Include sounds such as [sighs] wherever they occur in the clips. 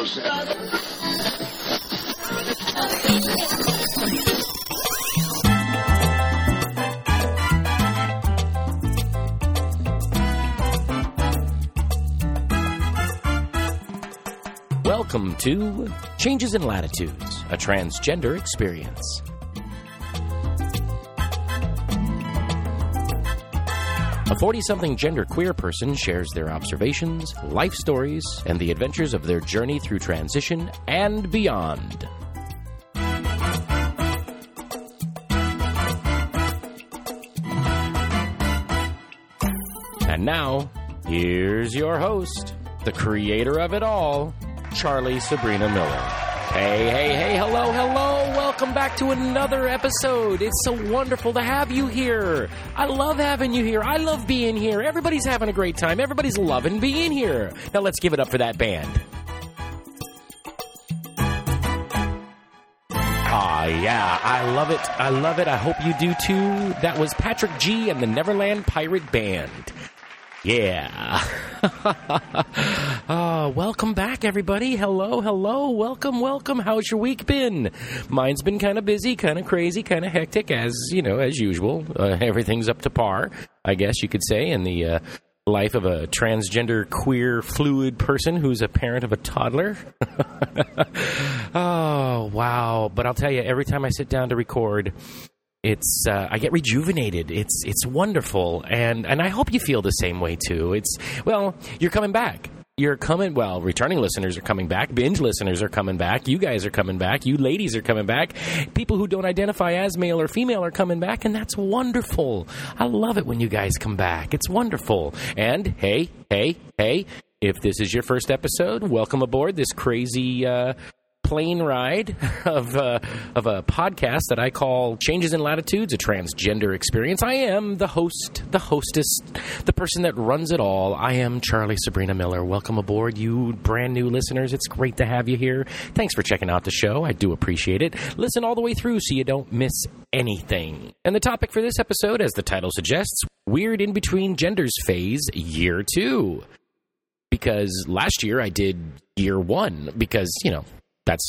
Welcome to Changes in Latitudes, a transgender experience. A 40 something genderqueer person shares their observations, life stories, and the adventures of their journey through transition and beyond. And now, here's your host, the creator of it all, Charlie Sabrina Miller. Hey, hey, hey, hello, hello. Welcome back to another episode. It's so wonderful to have you here. I love having you here. I love being here. Everybody's having a great time. Everybody's loving being here. Now let's give it up for that band. Ah, yeah, I love it. I love it. I hope you do too. That was Patrick G and the Neverland Pirate Band. Yeah. [laughs] uh, welcome back, everybody. Hello, hello. Welcome, welcome. How's your week been? Mine's been kind of busy, kind of crazy, kind of hectic, as, you know, as usual. Uh, everything's up to par, I guess you could say, in the uh, life of a transgender, queer, fluid person who's a parent of a toddler. [laughs] oh, wow. But I'll tell you, every time I sit down to record, it's uh, I get rejuvenated. It's it's wonderful, and and I hope you feel the same way too. It's well, you're coming back. You're coming. Well, returning listeners are coming back. Binge listeners are coming back. You guys are coming back. You ladies are coming back. People who don't identify as male or female are coming back, and that's wonderful. I love it when you guys come back. It's wonderful. And hey, hey, hey. If this is your first episode, welcome aboard this crazy uh, plane ride [laughs] of uh, of a podcast that I call Changes in Latitudes, a transgender experience. I am the host, the hostess, the person that runs it all. I am Charlie Sabrina Miller. Welcome aboard, you brand new listeners. It's great to have you here. Thanks for checking out the show. I do appreciate it. Listen all the way through so you don't miss anything. And the topic for this episode, as the title suggests, Weird in Between Genders Phase Year 2 because last year I did year one because, you know, that's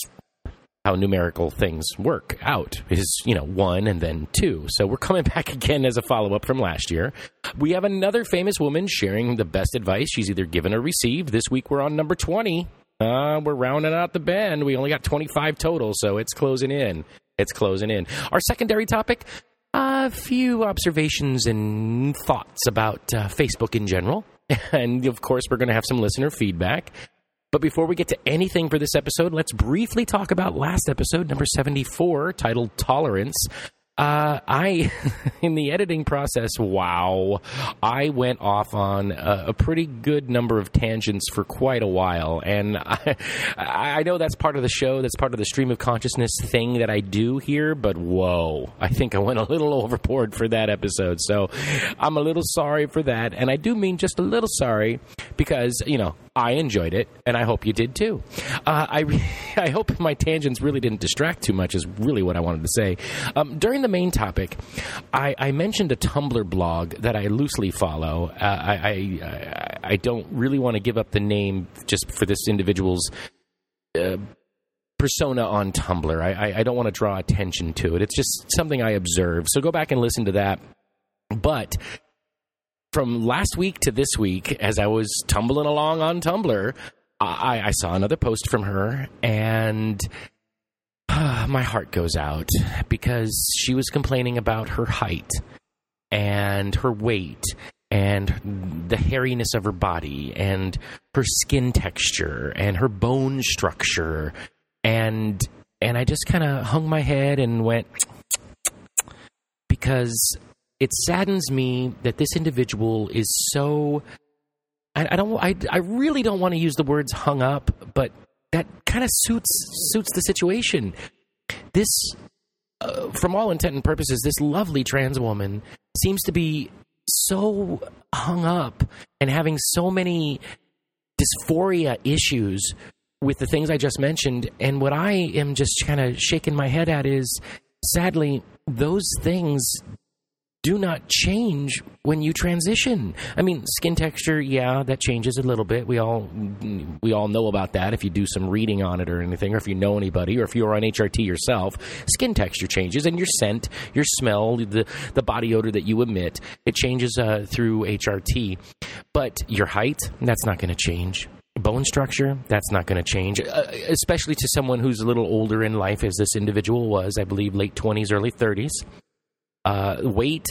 how numerical things work out is you know one and then two. So we're coming [laughs] back again as a follow-up from last year. We have another famous woman sharing the best advice. She's either given or received. This week we're on number 20 uh, we're rounding out the bend we only got 25 total so it's closing in. It's closing in. Our secondary topic a few observations and thoughts about uh, facebook in general. [laughs] And of course we're going to have some listener feedback but before we get to anything for this episode, let's briefly talk about last episode, number 74, titled Tolerance. Uh, I, [laughs] in the editing process, wow, I went off on a, a, pretty good number of tangents for quite a while. And [laughs] I, I know that's part of the show, that's part of the stream of consciousness thing that I do here, but whoa, I think I went a little [laughs] overboard for that episode. So I'm a little sorry for that. And I do mean just a little sorry because, you know, I enjoyed it, and I hope you did too. Uh, I, I hope my tangents really didn't distract too much, is really what I wanted to say. Um, during the main topic, I, I, mentioned a Tumblr blog that I loosely follow. Uh, I, I, I, don't really want to give up the name just for this individual's. Uh, persona on Tumblr. I, I don't want to draw attention to it. It's just something I observe. So go back and listen to that. But from last week to this week, as I was tumbling along on Tumblr, I, I saw another post from her, and [sighs] my heart goes out because she was complaining about her height and her weight and the hairiness of her body and her skin texture and her bone structure. And and I just kind of hung my head and went [tsk] because it saddens me that this individual is so I, I don't I, I really don't want to use the words hung up, but that kind of suits suits the situation. This, uh, from all intent and purposes, this lovely trans woman seems to be so hung up and having so many dysphoria issues with the things I just mentioned. And what I am just kind of shaking my head at is, sadly, those things do not change when you transition. I mean, skin texture, yeah, that changes a little bit. We all we all know about that if you do some reading on it or anything, or if you know anybody, or if you're on HRT yourself. Skin texture changes, and your scent, your smell, the the body odor that you emit, it changes uh, through HRT. But your height, that's not going to change. Bone structure, that's not going to change, uh, especially to someone who's a little older in life, as this individual was, I believe, late 20s, early 30s. Uh, weight,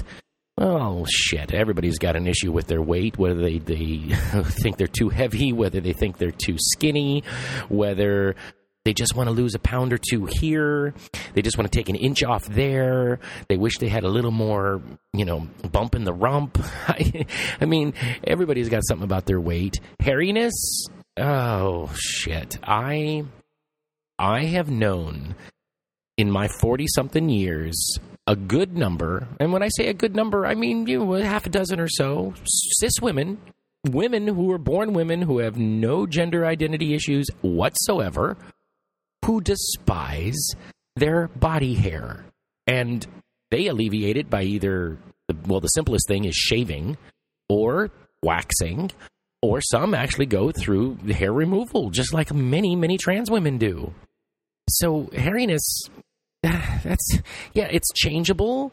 oh shit, everybody's got an issue with their weight, whether they, they [laughs] think they're too heavy, whether they think they're too skinny, whether they just want to lose a pound or two here. They just want to take an inch off there. They wish they had a little more, you know, bump in the rump. [laughs] I, I mean, everybody's got something about their weight. Hairiness? Oh shit. I I have known in my 40 something years a good number, and when I say a good number, I mean you know, half a dozen or so cis women, women who were born women who have no gender identity issues whatsoever, who despise their body hair. And they alleviate it by either, well, the simplest thing is shaving or waxing, or some actually go through hair removal, just like many, many trans women do. So, hairiness [sighs] that's yeah, it's changeable,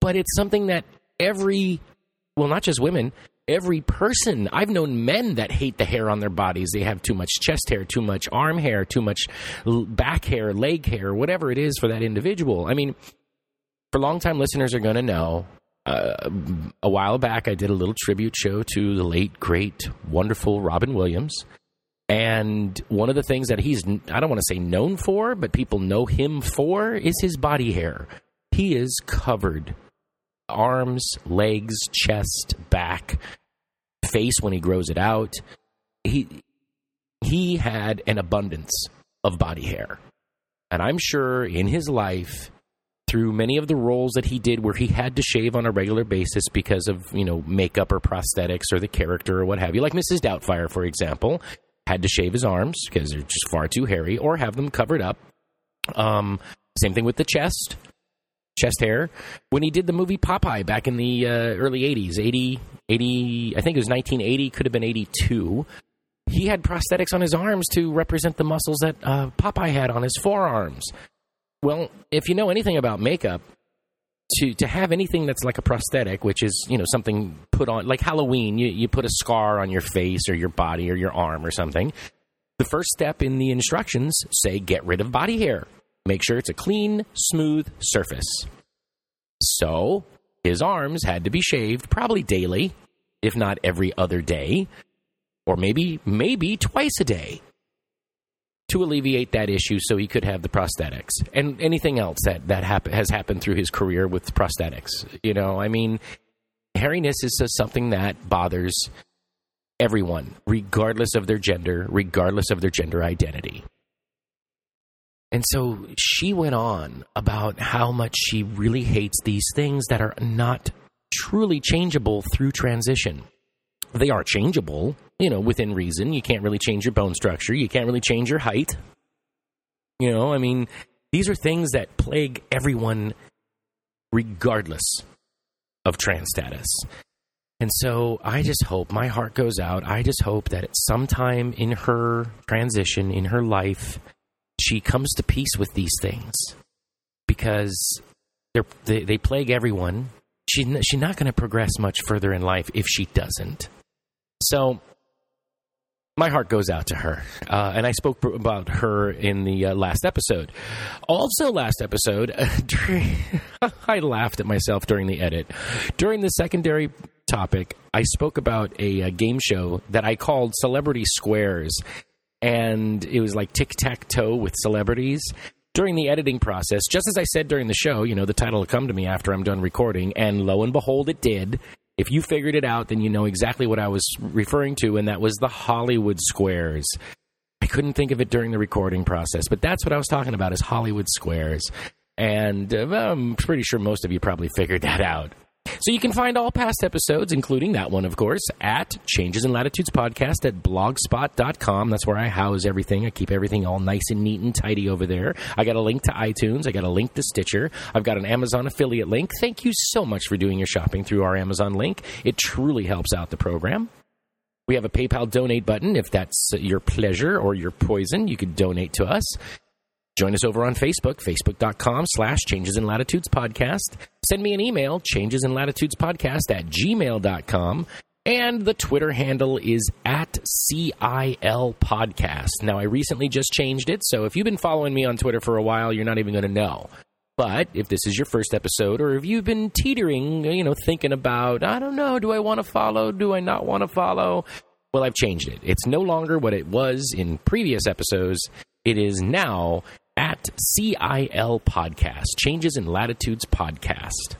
but it's something that every well, not just women, every person I've known men that hate the hair on their bodies. They have too much chest hair, too much arm hair, too much back hair, leg hair, whatever it is for that individual. I mean, for longtime listeners are going to know. Uh, a while back, I did a little tribute show to the late, great, wonderful Robin Williams. And one of the things that he's, I don't want to say known for, but people know him for is his body hair. He is covered arms, legs, chest, back, face when he grows it out. He, he had an abundance of body hair. And I'm sure in his life, through many of the roles that he did where he had to shave on a regular basis because of, you know, makeup or prosthetics or the character or what have you, like Mrs. Doubtfire, for example, had to shave his arms because they're just far too hairy, or have them covered up. Um, same thing with the chest, chest hair. When he did the movie Popeye back in the uh, early 80s, 80, 80, I think it was 1980, could have been 82, he had prosthetics on his arms to represent the muscles that uh, Popeye had on his forearms. Well, if you know anything about makeup, to to have anything that's like a prosthetic, which is you know something put on like Halloween, you you put a scar on your face or your body or your arm or something. The first step in the instructions say get rid of body hair. Make sure it's a clean, smooth surface. So his arms had to be shaved probably daily, if not every other day, or maybe maybe twice a day to alleviate that issue so he could have the prosthetics and anything else that that hap- has happened through his career with prosthetics you know? I mean hairiness is something that bothers everyone regardless of their gender regardless of their gender identity. And so she went on about how much she really hates these things that are not truly changeable through transition. They are changeable, you know, within reason. You can't really change your bone structure. You can't really change your height. You know, I mean, these are things that plague everyone regardless of trans status. And so I just hope, my heart goes out. I just hope that at some time in her transition, in her life, she comes to peace with these things because they, they plague everyone. She, she's not going to progress much further in life if she doesn't. So my heart goes out to her. Uh, and I spoke about her in the uh, last episode. Also, last episode, uh, [laughs] during, [laughs] I laughed at myself during the edit. During the secondary topic, I spoke about a, a game show that I called Celebrity Squares. And it was like tic tac toe with celebrities. During the editing process, just as I said during the show, you know, the title will come to me after I'm done recording. And lo and behold, it did. If you figured it out, then you know exactly what I was referring to, and that was the Hollywood squares. I couldn't think of it during the recording process, but that's what I was talking about is Hollywood squares. And uh, I'm pretty sure most of you probably figured that out. So you can find all past episodes, including that one, of course, at Changes in Latitudes Podcast at blogspot.com. That's where I house everything. I keep everything all nice and neat and tidy over there. I got a link to iTunes. I got a link to Stitcher. I've got an Amazon affiliate link. Thank you so much for doing your shopping through our Amazon link. It truly helps out the program. We have a PayPal donate button. If that's your pleasure or your poison, you could donate to us. Join us over on Facebook, facebook.com slash changes in latitudes podcast. Send me an email, changes in latitudes podcast at gmail.com. And the Twitter handle is at CIL Podcast. Now, I recently just changed it, so if you've been following me on Twitter for a while, you're not even going to know. But if this is your first episode, or if you've been teetering, you know, thinking about, I don't know, do I want to follow? Do I not want to follow? Well, I've changed it. It's no longer what it was in previous episodes. It is now at CIL Podcast, Changes in Latitudes Podcast.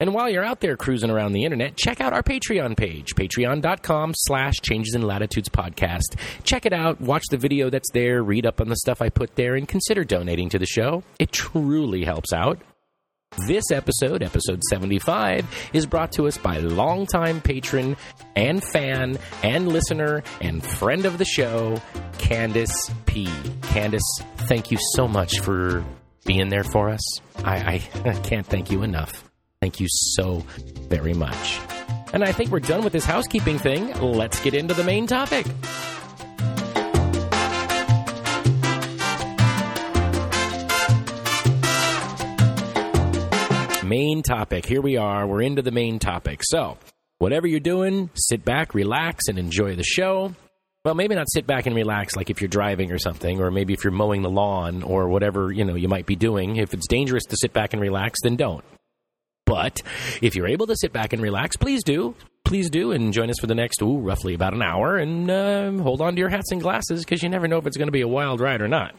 And while you're out there cruising around the internet, check out our Patreon page, patreon.com slash changes in latitudes podcast. Check it out, watch the video that's there, read up on the stuff I put there, and consider donating to the show. It truly helps out. This episode, episode 75, is brought to us by longtime patron and fan and listener and friend of the show, Candace P. Candace, thank you so much for being there for us. I, I, [laughs] can't thank you enough. Thank you so very much. And I think we're done with this housekeeping thing. Let's get into the main topic. Main topic. Here we are. We're into the main topic. So, whatever you're doing, sit back, relax, and enjoy the show. Well, maybe not sit back and relax like if you're driving or something, or maybe if you're mowing the lawn or whatever you know you might be doing. If it's dangerous to sit back and relax, then don't. But if you're able to sit back and relax, please do. Please do, and join us for the next, ooh, roughly about an hour, and uh, hold on to your hats and glasses because you never know if it's going to be a wild ride or not.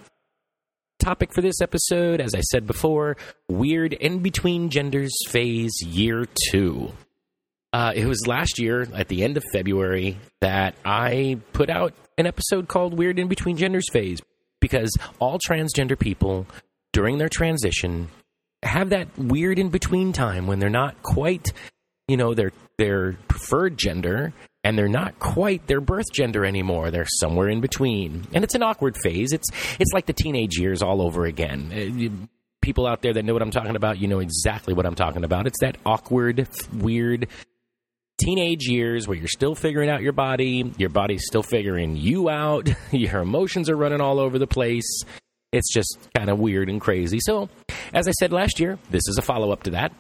Topic for this episode, as I said before, weird in between genders phase year two. Uh, it was last year at the end of February that I put out an episode called Weird in Between Genders Phase because all transgender people during their transition have that weird in between time when they're not quite, you know, their their preferred gender and they're not quite their birth gender anymore. They're somewhere in between, and it's an awkward phase. It's it's like the teenage years all over again. Uh, people out there that know what I'm talking about, you know exactly what I'm talking about. It's that awkward, weird teenage years where you're still figuring out your body, your body's still figuring you out, [laughs] your emotions are running all over the place. It's just kind of weird and crazy. So, as I said last year, this is a follow up to that.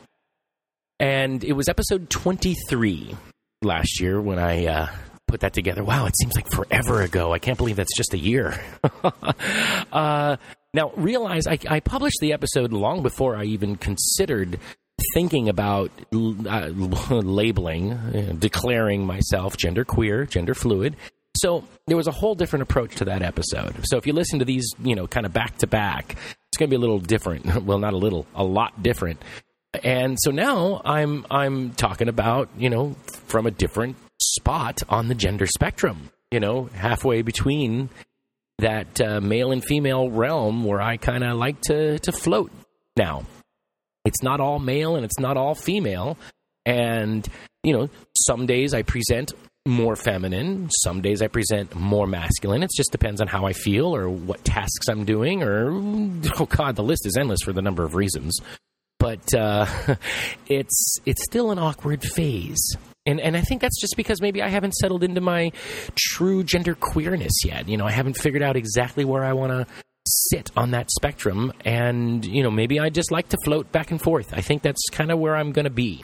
And it was episode 23 last year when I uh, put that together. Wow, it seems like forever ago. I can't believe that's just a year. [laughs] uh, now, realize I, I, published the episode long before I even considered thinking about uh, [laughs] labeling, uh, declaring myself gender queer, gender fluid. So there was a whole different approach to that episode. So if you listen to these, you know, kind of back to back, it's going to be a little different. [laughs] Well, not a little, a lot different and so now I'm I'm talking about you know from a different spot on the gender spectrum. You know, halfway between that uh, male and female realm where I kind of like to to float. Now, it's not all male and it's not all female, and you know, some days I present more feminine. Some days I present more masculine. It just depends on how I feel or what tasks I'm doing, or oh god, the list is endless for the number of reasons but uh, [laughs] it's it's still an awkward phase. And, and I think that's just because maybe I haven't settled into my true gender queerness yet. You know, I haven't figured out exactly where I want to sit on that spectrum. And, you know, maybe I just like to float back and forth. I think that's kind of where I'm going to be.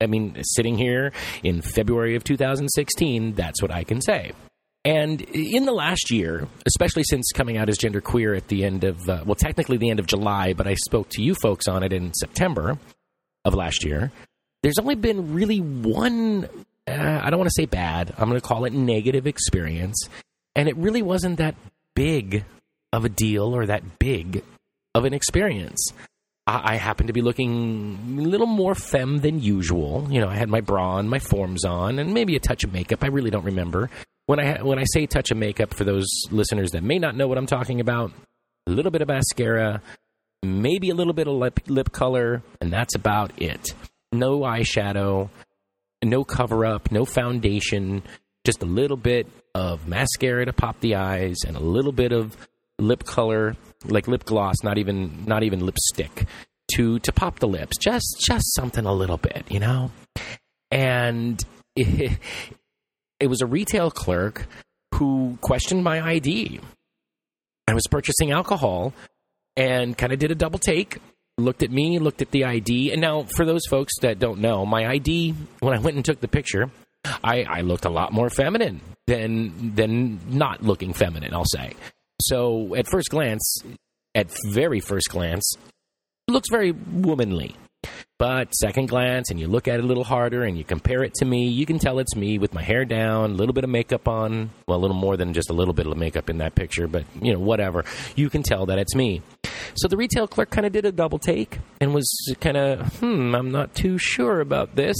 I mean, sitting here in February of 2016, that's what I can say. And in the last year, especially since coming out as genderqueer at the end of, uh, well, technically the end of July, but I spoke to you folks on it in September of last year, there's only been really one, uh, I don't want to say bad, I'm going to call it negative experience. And it really wasn't that big of a deal or that big of an experience. I, I happened to be looking a little more femme than usual. You know, I had my bra and my forms on and maybe a touch of makeup. I really don't remember when I when I say touch of makeup for those listeners that may not know what I'm talking about, a little bit of mascara, maybe a little bit of lip lip color, and that's about it. no eyeshadow, no cover up, no foundation, just a little bit of mascara to pop the eyes and a little bit of lip color, like lip gloss, not even not even lipstick to to pop the lips. Just just something a little bit, you know? And [laughs] it was a retail clerk who questioned my ID. I was purchasing alcohol and kind of did a double take looked at me, looked at the ID. And now, for those folks that don't know, my ID, when I went and took the picture, I, I looked a lot more feminine than than not looking feminine. I'll say. So at first glance, at very first glance, looks very womanly. But second glance, and you look at it a little harder, and you compare it to me, you can tell it's me with my hair down, a little bit of makeup on. Well, a little more than just a little bit of makeup in that picture, but you know, whatever. You can tell that it's me. So the retail clerk kind of did a double take and was kind of, hmm, I'm not too sure about this.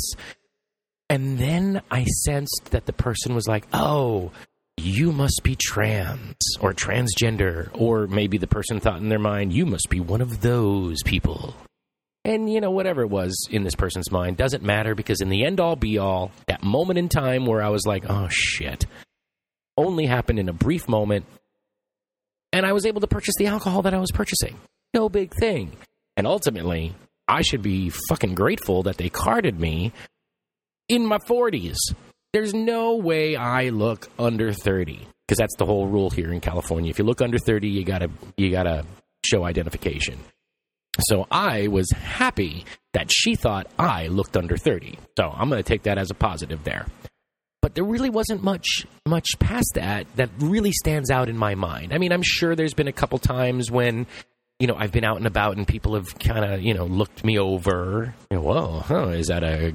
And then I sensed that the person was like, oh, you must be trans or transgender. Or maybe the person thought in their mind, you must be one of those people. And, you know, whatever it was in this person's mind doesn't matter because, in the end all be all, that moment in time where I was like, oh shit, only happened in a brief moment. And I was able to purchase the alcohol that I was purchasing. No big thing. And ultimately, I should be fucking grateful that they carded me in my 40s. There's no way I look under 30 because that's the whole rule here in California. If you look under 30, you got to you got to show identification. So I was happy that she thought I looked under 30. So I'm going to take that as a positive there. But there really wasn't much much past that that really stands out in my mind. I mean, I'm sure there's been a couple times when you know, I've been out and about and people have kind of, you know, looked me over. Whoa, huh, is that a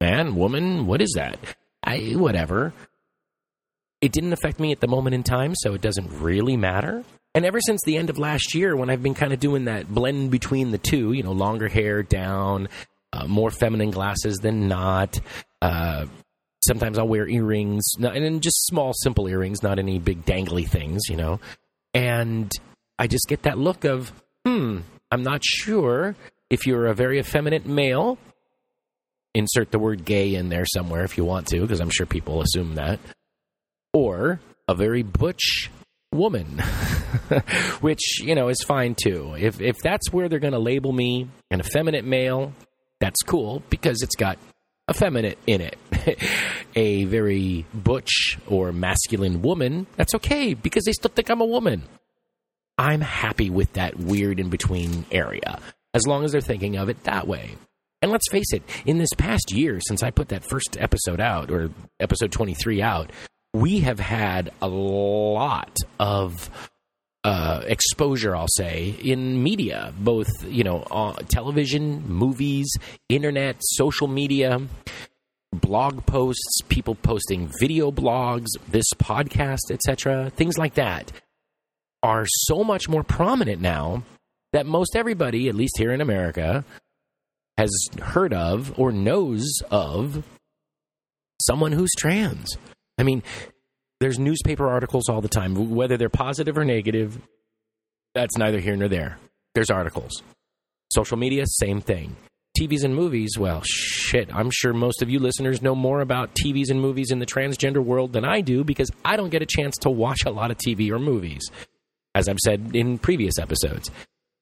man, woman? What is that? I, whatever. It didn't affect me at the moment in time, so it doesn't really matter. And ever since the end of last year, when I've been kind of doing that blend between the two, you know, longer hair down, uh, more feminine glasses than not. Uh, sometimes I'll wear earrings, and then just small, simple earrings, not any big dangly things, you know. And I just get that look of, hmm, I'm not sure if you're a very effeminate male. Insert the word gay in there somewhere if you want to, because I'm sure people assume that. Or a very butch woman, [laughs] which you know is fine too. If if that's where they're going to label me an effeminate male, that's cool because it's got effeminate in it. [laughs] a very butch or masculine woman, that's okay because they still think I'm a woman. I'm happy with that weird in between area as long as they're thinking of it that way. And let's face it, in this past year since I put that first episode out or episode 23 out, we have had a lot of uh, exposure, I'll say, in media, both you know, uh, television, movies, internet, social media, blog posts, people posting video blogs, this podcast, etc., things like that, are so much more prominent now that most everybody, at least here in America, has heard of or knows of someone who's trans. I mean, there's newspaper articles all the time, whether they're positive or negative. That's neither here nor there. There's articles. Social media, same thing. TVs and movies, well, shit, I'm sure most of you listeners know more about TVs and movies in the transgender world than I do because I don't get a chance to watch a lot of TV or movies, as I've said in previous episodes.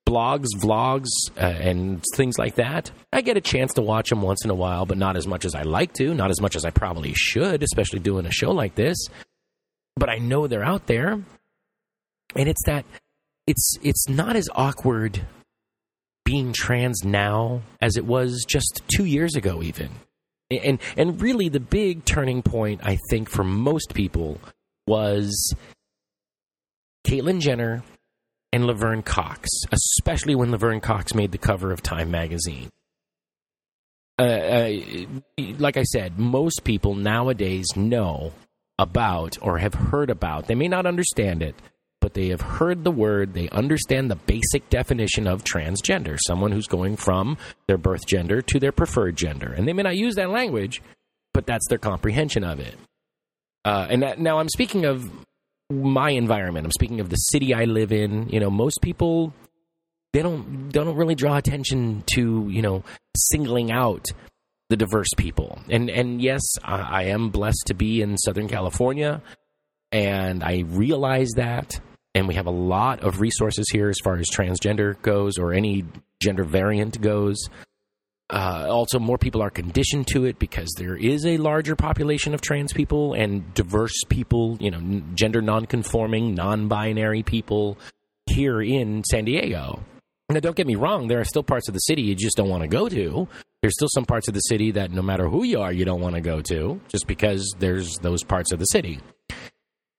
Blogs, vlogs, uh, and things like that, I get a chance to watch them once in a while, but not as much as I like to, not as much as I probably should, especially doing a show like this but I know they're out there. And it's that it's it's not as awkward being trans now as it was just 2 years ago even. And and really the big turning point I think for most people was Caitlyn Jenner and Laverne Cox, especially when Laverne Cox made the cover of Time magazine. Uh, uh, like I said, most people nowadays know about or have heard about. They may not understand it, but they have heard the word. They understand the basic definition of transgender someone who's going from their birth gender to their preferred gender. And they may not use that language, but that's their comprehension of it. Uh, and that, now I'm speaking of my environment. I'm speaking of the city I live in. You know, most people they don't they don't really draw attention to you know singling out the diverse people. And and yes, I, I am blessed to be in Southern California, and I realize that. And we have a lot of resources here as far as transgender goes, or any gender variant goes. Uh, also, more people are conditioned to it because there is a larger population of trans people and diverse people, you know, n- gender non-conforming, non-binary people here in San Diego. Now, don't get me wrong, there are still parts of the city you just don't want to go to. There's still some parts of the city that no matter who you are, you don't want to go to just because there's those parts of the city.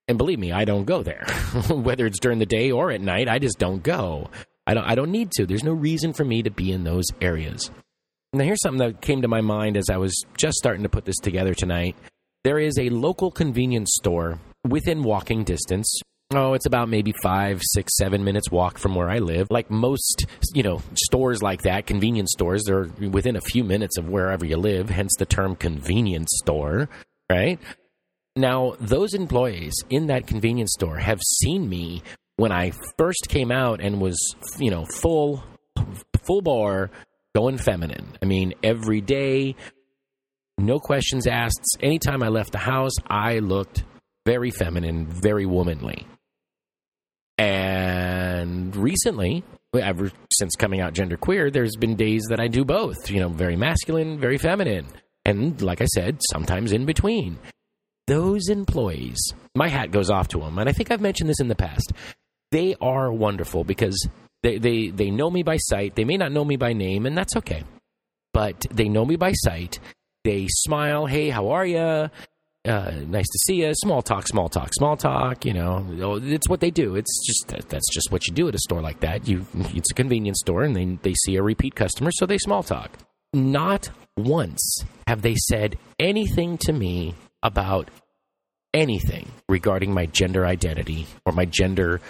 And believe me, I don't go there. [laughs] Whether it's during the day or at night, I just don't go. I don't I don't need to. There's no reason for me to be in those areas. Now here's something that came to my mind as I was just starting to put this together tonight. There is a local convenience store within walking distance Oh, it's about maybe five, six, seven minutes walk from where I live. Like most, you know, stores like that, convenience stores, they're within a few minutes of wherever you live, hence the term convenience store, right? Now, those employees in that convenience store have seen me when I first came out and was, you know, full, full bore going feminine. I mean, every day, no questions asked. Anytime I left the house, I looked very feminine, very womanly. And recently, ever since coming out genderqueer, there's been days that I do both, you know, very masculine, very feminine. And like I said, sometimes in between. Those employees, my hat goes off to them. And I think I've mentioned this in the past. They are wonderful because they, they, they know me by sight. They may not know me by name, and that's okay. But they know me by sight. They smile, hey, how are you? uh, nice to see you. Small talk, small talk, small talk. You know, oh, it's what they do. It's just that's just what you do at a store like that. You, it's a convenience store, and they they see a repeat customer, so they small talk. Not once have they said anything to me about anything regarding my gender identity or my gender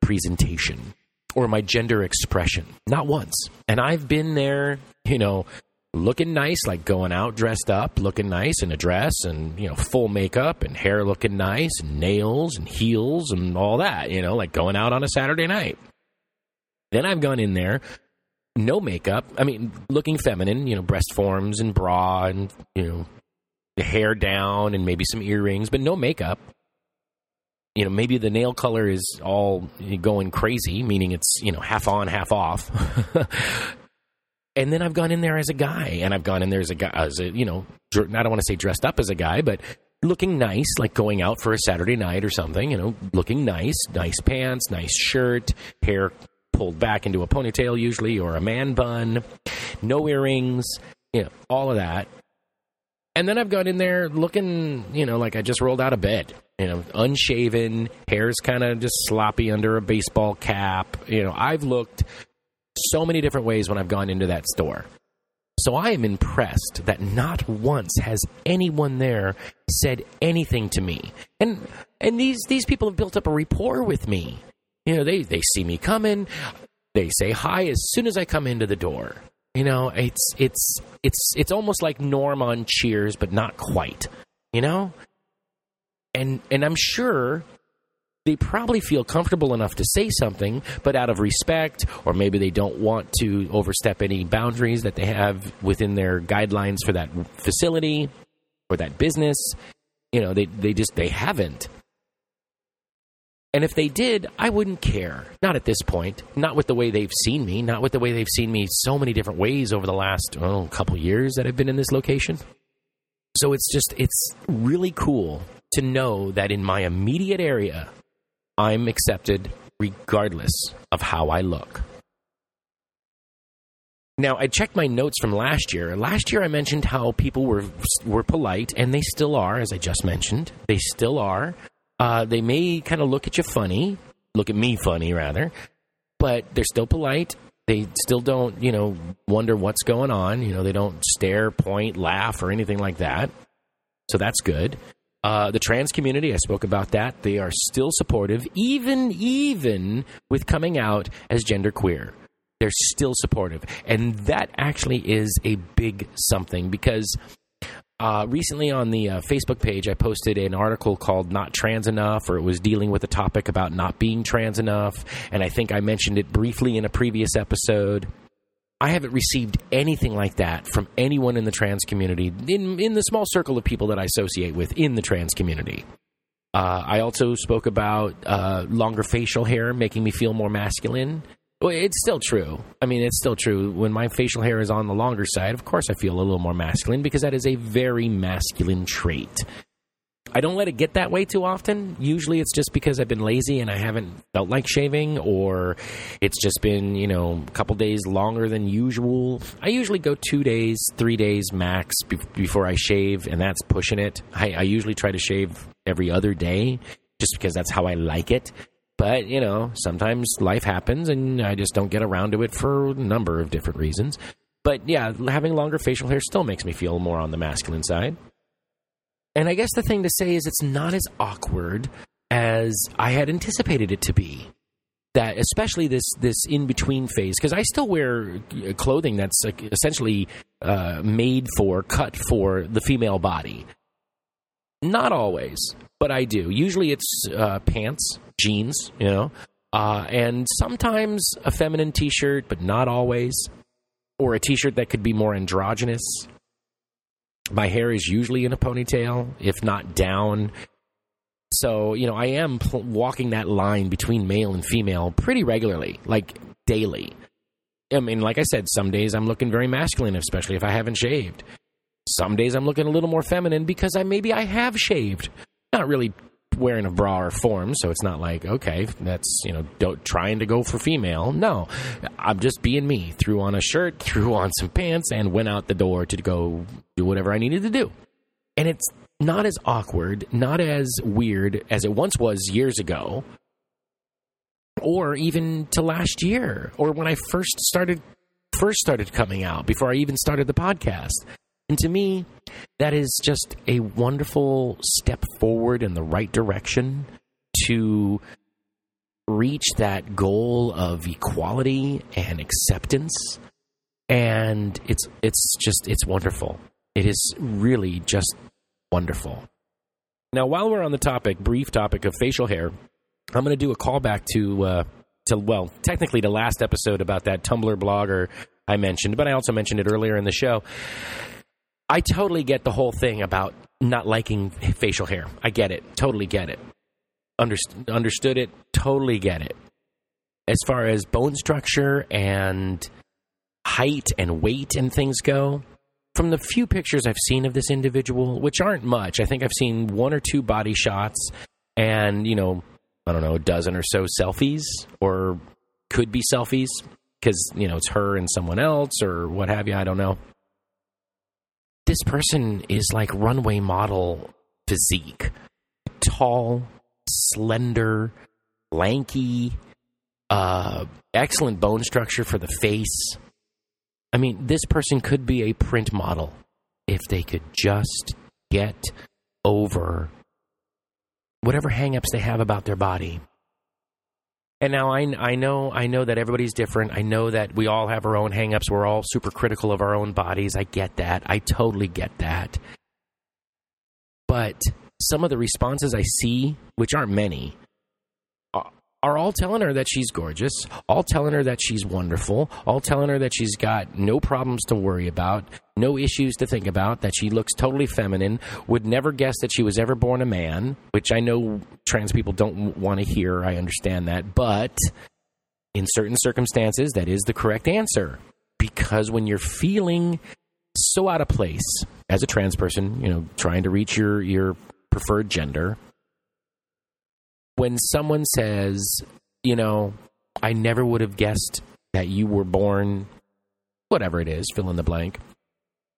presentation or my gender expression. Not once. And I've been there, you know, looking nice, like going out dressed up, looking nice in a dress and, you know, full makeup and hair looking nice and nails and heels and all that, you know, like going out on a Saturday night. Then I've gone in there, no makeup. I mean, looking feminine, you know, breast forms and bra and, you know, the hair down and maybe some earrings, but no makeup. You know, maybe the nail color is all going crazy, meaning it's, you know, half on, half off. [laughs] and then I've gone in there as a guy, and I've gone in there as a guy, as a you know, I don't want to say dressed up as a guy, but looking nice, like going out for a Saturday night or something. You know, looking nice, nice pants, nice shirt, hair pulled back into a ponytail usually, or a man bun, no earrings, you know, all of that. And then I've gone in there looking, you know, like I just rolled out of bed. You know, unshaven, hair's kind of just sloppy under a baseball cap. You know, I've looked so many different ways when I've gone into that store. So I am impressed that not once has anyone there said anything to me. And and these these people have built up a rapport with me. You know, they they see me coming, they say hi as soon as I come into the door. You know, it's it's it's it's almost like Norm on Cheers, but not quite. You know? And and I'm sure they probably feel comfortable enough to say something, but out of respect, or maybe they don't want to overstep any boundaries that they have within their guidelines for that facility or that business. You know, they, they just they haven't. And if they did, I wouldn't care. Not at this point. Not with the way they've seen me. Not with the way they've seen me so many different ways over the last oh, couple years that I've been in this location. So it's just, it's really cool to know that in my immediate area, I'm accepted regardless of how I look. Now, I checked my notes from last year. Last year, I mentioned how people were were polite, and they still are, as I just mentioned. They still are. Uh, they may kind of look at you funny, look at me funny rather, but they're still polite. They still don't, you know, wonder what's going on. You know, they don't stare, point, laugh, or anything like that. So that's good. Uh, the trans community, I spoke about that. They are still supportive, even even with coming out as genderqueer. They're still supportive, and that actually is a big something because Uh, recently on the uh, Facebook page, I posted an article called Not Trans Enough, or it was dealing with a topic about not being trans enough. And I think I mentioned it briefly in a previous episode. I haven't received anything like that from anyone in the trans community, in, in the small circle of people that I associate with in the trans community. Uh, I also spoke about uh, longer facial hair making me feel more masculine. Well, it's still true. I mean, it's still true. When my facial hair is on the longer side, of course I feel a little more masculine because that is a very masculine trait. I don't let it get that way too often. Usually it's just because I've been lazy and I haven't felt like shaving, or it's just been, you know, a couple days longer than usual. I usually go two days, three days max be- before I shave, and that's pushing it. I, I usually try to shave every other day just because that's how I like it. But, you know, sometimes life happens and I just don't get around to it for a number of different reasons. But yeah, having longer facial hair still makes me feel more on the masculine side. And I guess the thing to say is it's not as awkward as I had anticipated it to be. That especially this this in between phase because I still wear uh, clothing that's essentially uh, made for cut for the female body. Not always, but I do. Usually it's uh, pants, jeans, you know, uh, and sometimes a feminine T-shirt, but not always, or a T-shirt that could be more androgynous. My hair is usually in a ponytail, if not down. So, you know, I am pl- walking that line between male and female pretty regularly, like daily. I mean, like I said, some days I'm looking very masculine, especially if I haven't shaved. Some days I'm looking a little more feminine because I maybe I have shaved. Not really wearing a bra or form, so it's not like okay, that's you know trying to go for female. No, I'm just being me. Threw on a shirt, [laughs] threw on some pants, and went out the door to go do whatever I needed to do. And it's not as awkward, not as weird as it once was years ago, or even to last year, or when I first started first started coming out before I even started the podcast. And to me, that is just a wonderful step forward in the right direction to reach that goal of equality and acceptance. And it's it's just it's wonderful. It is really just wonderful. Now, while we're on the topic, brief topic of facial hair, I'm going to do a callback to uh, to well, technically the last episode about that Tumblr blogger I mentioned, but I also mentioned it earlier in the show. I totally get the whole thing about not liking facial hair. I get it. Totally get it. Underst- understood it. Totally get it. As far as bone structure and height and weight and things go, from the few pictures I've seen of this individual, which aren't much, I think I've seen one or two body shots and, you know, I don't know, a dozen or so selfies or could be selfies because, you know, it's her and someone else or what have you. I don't know this person is like runway model physique tall, slender, lanky, uh, excellent bone structure for the face. I mean, this person could be a print model if they could just get over whatever hangups they have about their body and now I, I know I know that everybody's different. I know that we all have our own hangups. We're all super critical of our own bodies. I get that. I totally get that. But some of the responses I see, which aren't many, are all telling her that she's gorgeous, all telling her that she's wonderful, all telling her that she's got no problems to worry about, no issues to think about, that she looks totally feminine, would never guess that she was ever born a man, which I know trans people don't want to hear. I understand that. But in certain circumstances, that is the correct answer. Because when you're feeling so out of place as a trans person, you know, trying to reach your, your preferred gender, when someone says, you know, I never would have guessed that you were born, whatever it is, fill in the blank,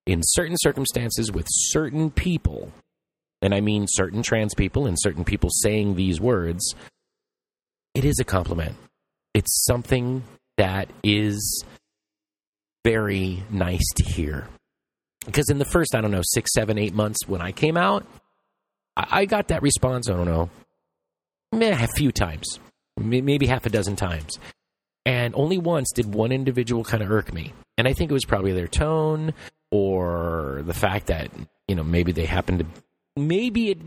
in certain circumstances with certain people, and I mean certain trans people and certain people saying these words, it is a compliment. It's something that is very nice to hear. Because in the first, I don't know, six, seven, eight months when I came out, I got that response, I don't know, a few times, maybe half a dozen times. And only once did one individual kind of irk me. And I think it was probably their tone or the fact that you know, maybe they happened to, maybe it,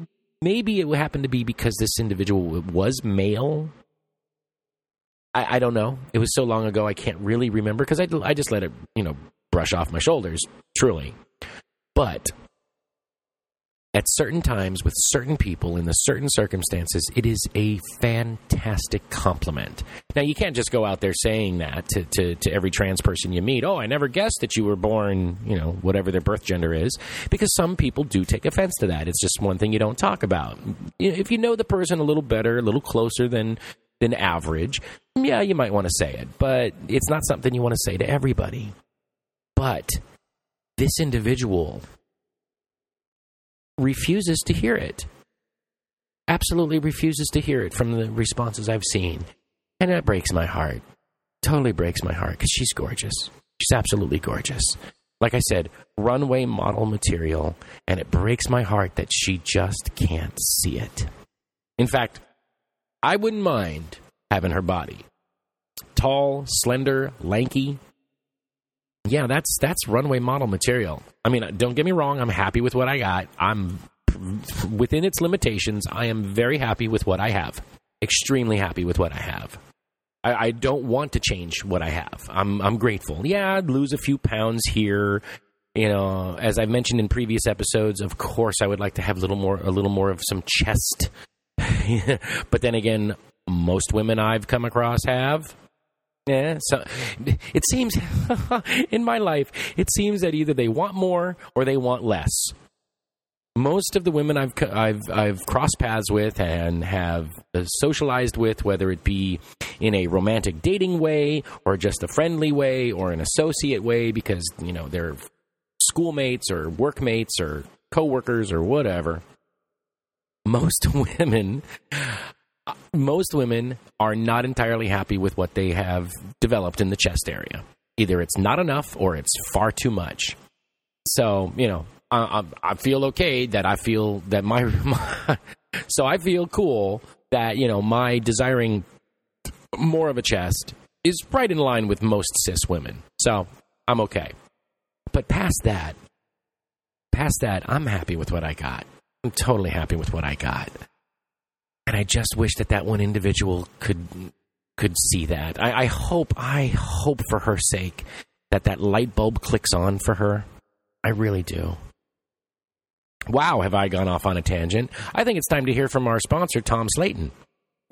maybe it happened to be because this individual was male. I, I don't know. It was so long ago, I can't really remember because I, I just let it, you know, brush off my shoulders, truly. But at certain times with certain people in the certain circumstances, it is a fantastic compliment. Now, you can't just go out there saying that to, to, to, every trans person you meet. Oh, I never guessed that you were born, you know, whatever their birth gender is, because some people do take offense to that. It's just one thing you don't talk about. If you know the person a little better, a little closer than than average, yeah, you might want to say it, but it's not something you want to say to everybody. But this individual refuses to hear it. Absolutely refuses to hear it from the responses I've seen. And that breaks my heart. Totally breaks my heart because she's gorgeous. She's absolutely gorgeous. Like I said, runway model material, and it breaks my heart that she just can't see it. In fact, I wouldn't mind having her body. Tall, slender, lanky. Yeah, that's that's runway model material. I mean, don't get me wrong, I'm happy with what I got. I'm within its limitations, I am very happy with what I have. Extremely happy with what I have. I, I don't want to change what I have. I'm I'm grateful. Yeah, I'd lose a few pounds here. You know, as I mentioned in previous episodes, of course I would like to have a little more a little more of some chest. [laughs] but then again, most women I've come across have. Yeah, so it seems [laughs] in my life, it seems that either they want more or they want less. Most of the women I've I've I've crossed paths with and have socialized with, whether it be in a romantic dating way or just a friendly way or an associate way, because you know they're schoolmates or workmates or coworkers or whatever. Most [laughs] women most women are not entirely happy with what they have developed in the chest area. Either it's not enough or it's far too much. So, you know, I, I, feel okay that I feel that my, my, [laughs] so I feel cool that, you know, my desiring more of a chest is right in line with most cis women. So I'm okay. But past that, past that, I'm happy with what I got. I'm totally happy with what I got and I just wish that that one individual could could see that. I, I hope, I hope for her sake that that light bulb clicks on for her. I really do. Wow, have I gone off on a tangent? I think it's time to hear from our sponsor, Tom Slatin.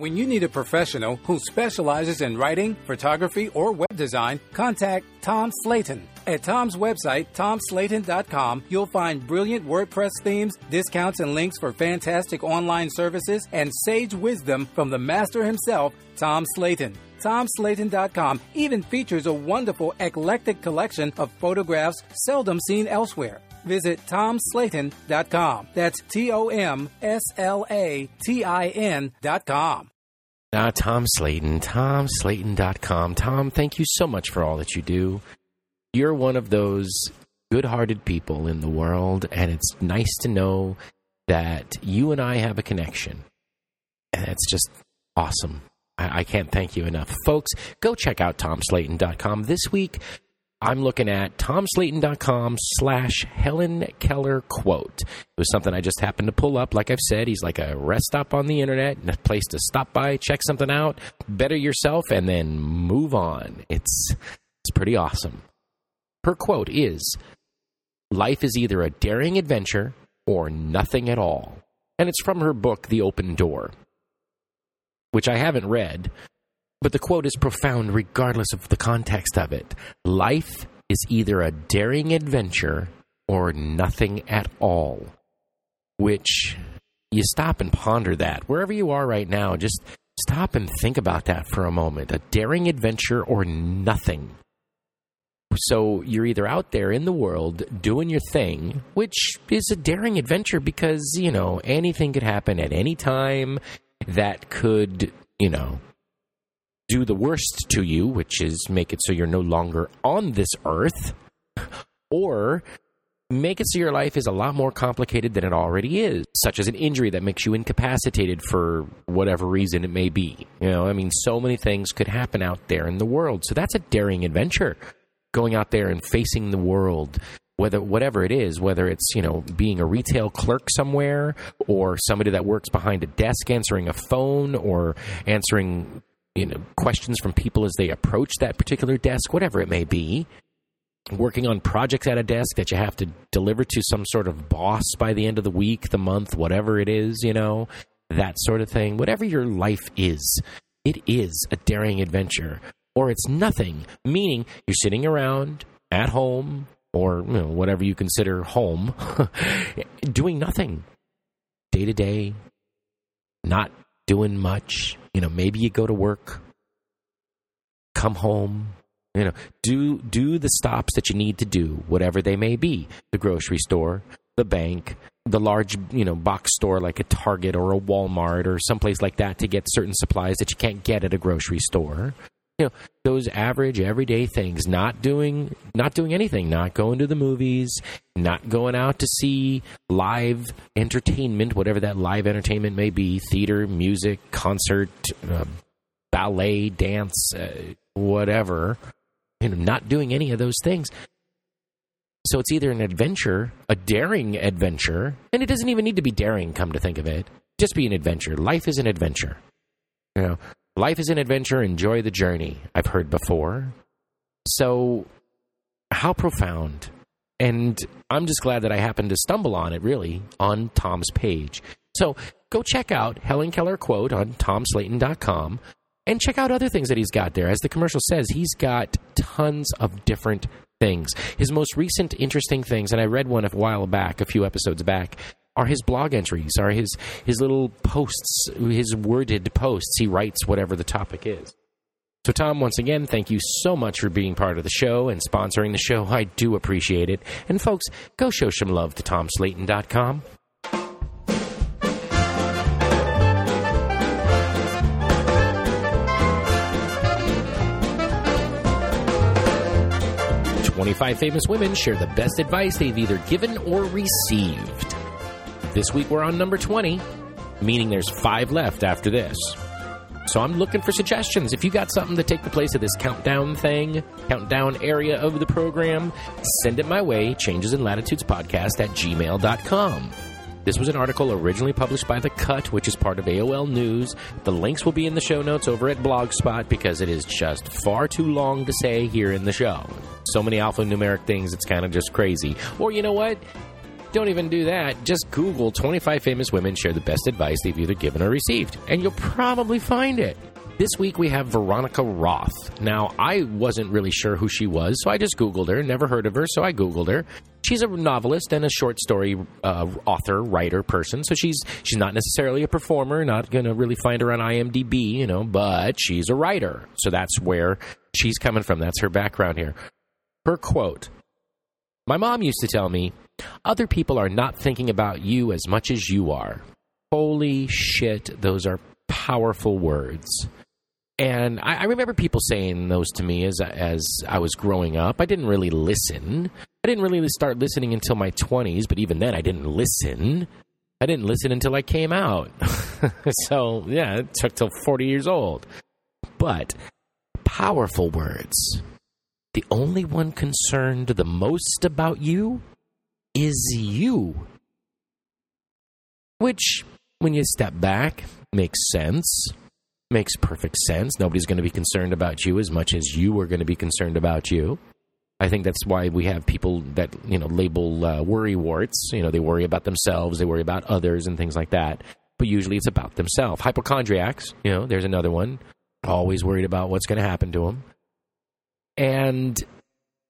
When you need a professional who specializes in writing, photography, or web design, contact Tom Slatin. At Tom's website, tomslatin.com, you'll find brilliant WordPress themes, discounts and links for fantastic online services, and sage wisdom from the master himself, Tom Slatin. TomSlatin.com even features a wonderful eclectic collection of photographs seldom seen elsewhere. Visit TomSlatin.com. That's T O M S L A T I N.com. Ah, Tom Slatin, TomSlatin.com. Tom, thank you so much for all that you do. You're one of those good hearted people in the world, and it's nice to know that you and I have a connection. And it's just awesome. I, I can't thank you enough. Folks, go check out TomSlatin.com. This week, I'm looking at tomslatin.com slash Helen Keller quote. It was something I just happened to pull up. Like I've said, he's like a rest stop on the internet, a place to stop by, check something out, better yourself, and then move on. It's, it's pretty awesome. Her quote is Life is either a daring adventure or nothing at all. And it's from her book, The Open Door, which I haven't read, but the quote is profound regardless of the context of it. Life is either a daring adventure or nothing at all. Which you stop and ponder that. Wherever you are right now, just stop and think about that for a moment. A daring adventure or nothing. So you're either out there in the world doing your thing, which is a daring adventure because, you know, anything could happen at any time that could, you know, do the worst to you, which is make it so you're no longer on this earth, or make it so your life is a lot more complicated than it already is, such as an injury that makes you incapacitated for whatever reason it may be. You know, I mean, so many things could happen out there in the world. So that's a daring adventure. Going out there and facing the world whether whatever it is, whether it's you know being a retail clerk somewhere or somebody that works behind a desk answering a phone or answering you know questions from people as they approach that particular desk, whatever it may be. Working on projects at a desk that you have to deliver to some sort of boss by the end of the week, the month, whatever it is, you know, that sort of thing. Whatever your life is, it is a daring adventure or it's nothing, meaning you're sitting around at home or you know, whatever you consider home, [laughs] doing nothing day to day, not doing much. You know, maybe you go to work, come home, you know, do do the stops that you need to do, whatever they may be. The grocery store, the bank, the large, you know, box store like a Target or a Walmart or someplace like that to get certain supplies that you can't get at a grocery store you know those average everyday things. Not doing not doing anything. Not going to the movies. Not going out to see live entertainment whatever that live entertainment may be. Theater music concert uh, ballet dance uh, whatever. You know not doing any of those things. So it's either an adventure a daring adventure and it doesn't even need to be daring come to think of it. Just be an adventure. Life is an adventure. You know Life is an adventure, enjoy the journey, I've heard before. So, how profound. And I'm just glad that I happened to stumble on it, really, on Tom's page. So, go check out Helen Keller Quote on tomslatin.com and check out other things that he's got there. As the commercial says, he's got tons of different things. His most recent interesting things, and I read one a while back, a few episodes back, are his blog entries, are his his little posts, his worded posts. He writes whatever the topic is. So, Tom, once again, thank you so much for being part of the show and sponsoring the show. I do appreciate it. And, folks, go show some love to TomSlatin.com. Twenty-five famous women share the best advice they've either given or received. This week we're on number 20, meaning there's five left after this. So I'm looking for suggestions. If you got something to take the place of this countdown thing, countdown area of the program, send it my way, changes in latitudes podcast at gmail.com. This was an article originally published by The Cut, which is part of AOL News. The links will be in the show notes over at Blogspot because it is just far too long to say here in the show. So many alphanumeric things, it's kind of just crazy. Or you know what? Don't even do that. Just Google 25 famous women share the best advice they've either given or received, and you'll probably find it. This week we have Veronica Roth. Now, I wasn't really sure who she was, so I just Googled her. Never heard of her, so I Googled her. She's a novelist and a short story uh, author, writer, person. So she's she's not necessarily a performer. Not going to really find her on IMDb, you know, but she's a writer. So that's where she's coming from. That's her background here. Her quote: "My mom used to tell me other people are not thinking about you as much as you are. Holy shit, those are powerful words. And I, I, remember people saying those to me as as I was growing up. I didn't really listen. I didn't really start listening until my twenties, but even then, I didn't listen. I didn't listen until I came out. [laughs] so yeah, it took till forty years old. But powerful words. The only one concerned the most about you is you. Which, when you step back, makes sense. Makes perfect sense. Nobody's going to be concerned about you as much as you are going to be concerned about you. I think that's why we have people that you know label uh, worry warts. You know, they worry about themselves, they worry about others, and things like that. But usually, it's about themselves. Hypochondriacs. You know, there's another one. Always worried about what's going to happen to them. And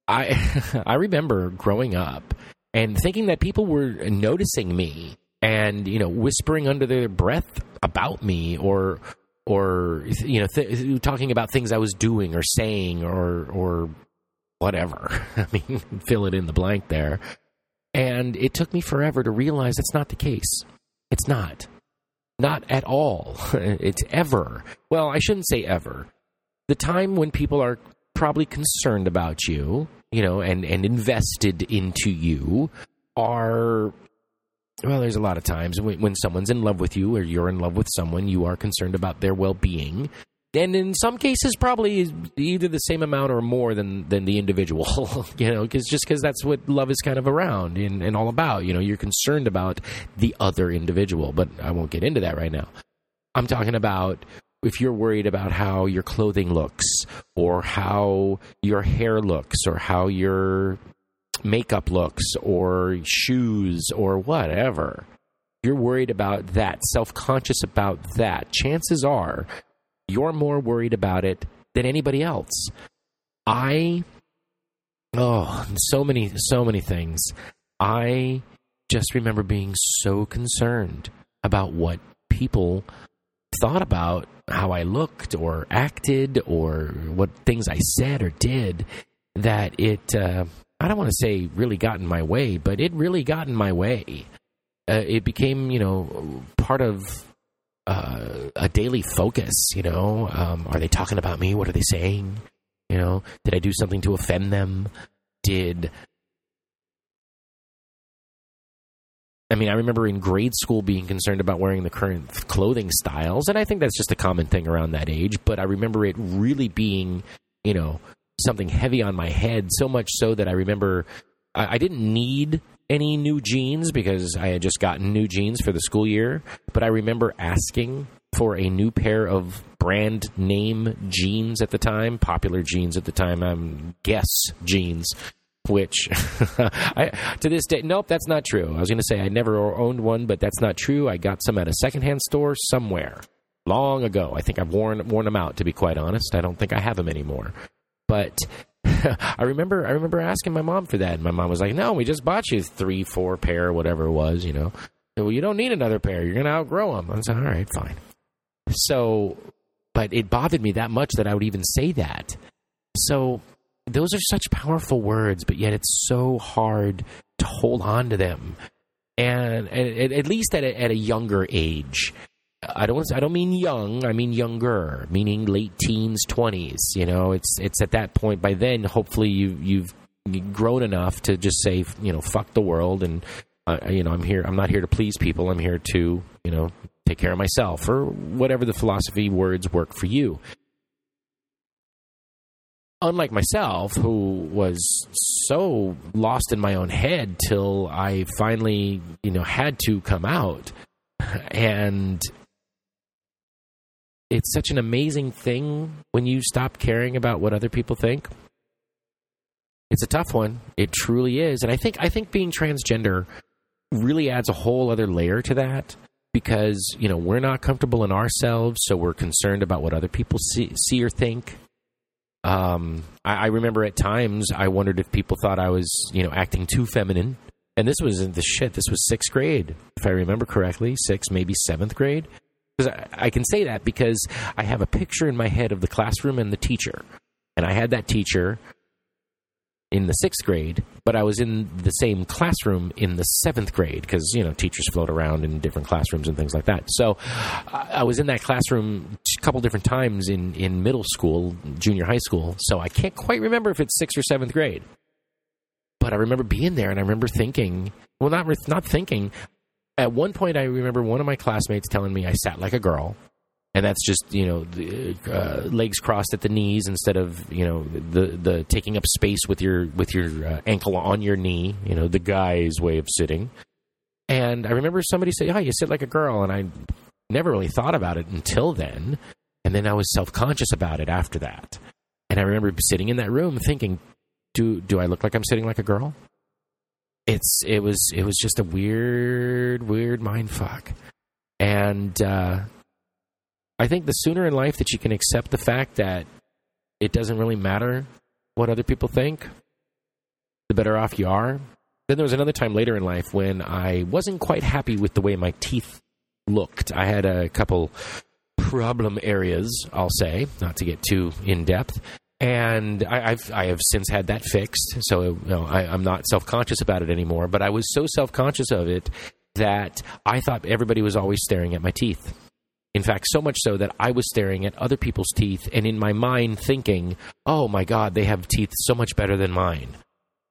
I, [laughs] I remember growing up and thinking that people were noticing me and you know whispering under their breath about me or or you know th- talking about things I was doing or saying or or whatever. [laughs] I mean, [laughs] fill it in the blank there. And it took me forever to realize it's not the case. It's not. Not at all. [laughs] it's ever. Well, I shouldn't say ever. The time when people are probably concerned about you you know, and, and invested into you are well, there's a lot of times when, when, someone's in love with you or you're in love with someone, you are concerned about their well being. and in some cases probably either the same amount or more than than the individual [laughs] you know because just because that's what love is kind of around and, and all about you know you're concerned about the other individual but i won't get into that right now i'm talking about if you're worried about how your clothing looks or how your hair looks or how your makeup looks or shoes or whatever you're worried about that self-conscious about that chances are you're more worried about it than anybody else. I oh, so many so many things. I just remember being so concerned about what people thought about how I looked or acted or what things I said or did that it uh, I don't want to say really got in my way, but it really got in my way. Uh, it became, you know, part of uh, a daily focus. You know, um, are they talking about me? What are they saying? You know, did I do something to offend them? Did I mean, I remember in grade school being concerned about wearing the current clothing styles, and I think that's just a common thing around that age. But I remember it really being, you know, something heavy on my head, so much so that I remember I, I didn't need any new jeans because I had just gotten new jeans for the school year. But I remember asking for a new pair of brand name jeans at the time, popular jeans at the time, um, Guess jeans. Which, [laughs] I, to this day, nope, that's not true. I was going to say I never owned one, but that's not true. I got some at a secondhand store somewhere long ago. I think I've worn worn them out. To be quite honest, I don't think I have them anymore. But [laughs] I remember I remember asking my mom for that, and my mom was like, "No, we just bought you three, four pair, whatever it was, you know. Well, you don't need another pair. You're gonna outgrow them." I said, "All right, fine." So, but it bothered me that much that I would even say that. So, those are such powerful words, but yet it's so hard to hold on to them, and, at least at a, at a younger age. I don't I don't mean young, I mean younger, meaning late teens, 20s, you know. It's it's at that point by then hopefully you you've grown enough to just say, you know, fuck the world and uh, you know, I'm here I'm not here to please people. I'm here to, you know, take care of myself or whatever the philosophy words work for you. Unlike myself, who was so lost in my own head till I finally, you know, had to come out and it's such an amazing thing when you stop caring about what other people think. It's a tough one. It truly is. And I think I think being transgender really adds a whole other layer to that because, you know, we're not comfortable in ourselves, so we're concerned about what other people see, see or think. Um, I, I remember at times I wondered if people thought I was, you know, acting too feminine. And this was in the shit. This was sixth grade, if I remember correctly, sixth, maybe seventh grade. Because I, I can say that because I have a picture in my head of the classroom and the teacher. And I had that teacher in the sixth grade, but I was in the same classroom in the seventh grade because you know teachers float around in different classrooms and things like that. So I was in that classroom a couple different times in in middle school, junior high school. So I can't quite remember if it's sixth or seventh grade, but I remember being there and I remember thinking, well, not not thinking at one point, I remember one of my classmates telling me I sat like a girl, and that's just you know the, uh, legs crossed at the knees instead of you know the the taking up space with your with your uh, ankle on your knee. You know the guy's way of sitting. And I remember somebody say, "Oh, you sit like a girl," and I never really thought about it until then. And then I was self conscious about it after that. And I remember sitting in that room thinking, "Do do I look like I'm sitting like a girl?" it's it was it was just a weird weird mind fuck and uh, i think the sooner in life that you can accept the fact that it doesn't really matter what other people think the better off you are then there was another time later in life when i wasn't quite happy with the way my teeth looked i had a couple problem areas i'll say not to get too in depth and I, have I have since had that fixed, so you know, I, I'm not self conscious about it anymore. But I was so self conscious of it that I thought everybody was always staring at my teeth. In fact, so much so that I was staring at other people's teeth, and in my mind thinking, "Oh my God, they have teeth so much better than mine,"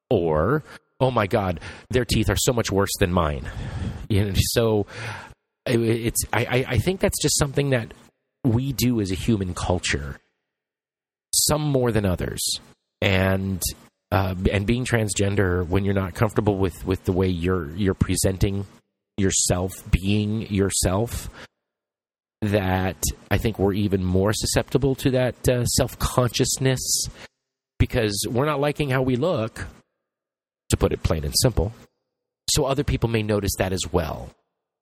or "Oh my God, their teeth are so much worse than mine." You know, so it's I, I think that's just something that we do as a human culture, some more than others. And uh, and being transgender when you're not comfortable with, with the way you're you're presenting yourself, being yourself, that I think we're even more susceptible to that uh, self consciousness because we're not liking how we look, to put it plain and simple. So other people may notice that as well.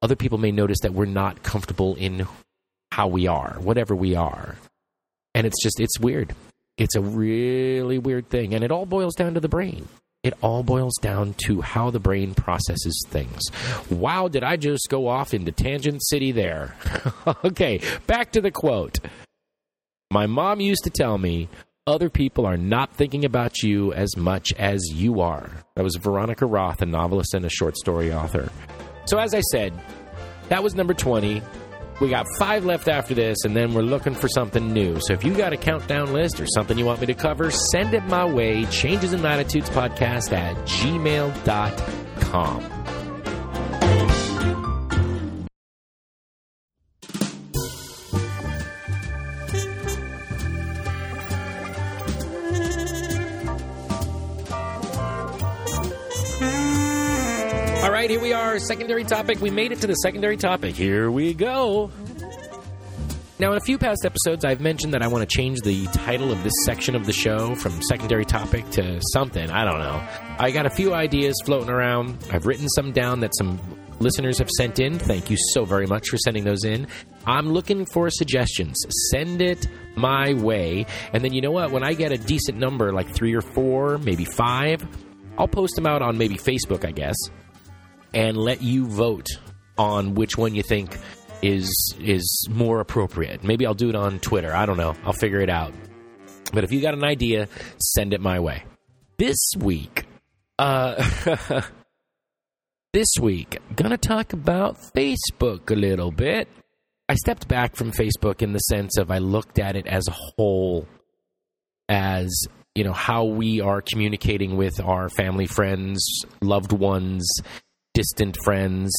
Other people may notice that we're not comfortable in how we are, whatever we are. And it's just, it's weird. It's a really weird thing. And it all boils down to the brain. It all boils down to how the brain processes things. Wow, did I just go off into Tangent City there? [laughs] okay, back to the quote. My mom used to tell me, other people are not thinking about you as much as you are. That was Veronica Roth, a novelist and a short story author. So, as I said, that was number 20. We got five left after this, and then we're looking for something new. So if you got a countdown list or something you want me to cover, send it my way. Changes in Latitudes Podcast at gmail.com. right, here we are. Secondary topic. We made it to the secondary topic. Here we go. Now, in a few past episodes, I've mentioned that I want to change the title of this section of the show from secondary topic to something. I don't know. I got a few ideas floating around. I've written some down that some listeners have sent in. Thank you so very much for sending those in. I'm looking for suggestions. Send it my way. And then you know what? When I get a decent number, like three or four, maybe five, I'll post them out on maybe Facebook, I guess, and let you vote on which one you think is is more appropriate. Maybe I'll do it on Twitter. I don't know. I'll figure it out. But if you got an idea, send it my way. This week, uh, [laughs] this week, gonna talk about Facebook a little bit. I stepped back from Facebook in the sense of I looked at it as a whole, as you know how we are communicating with our family, friends, loved ones, distant friends,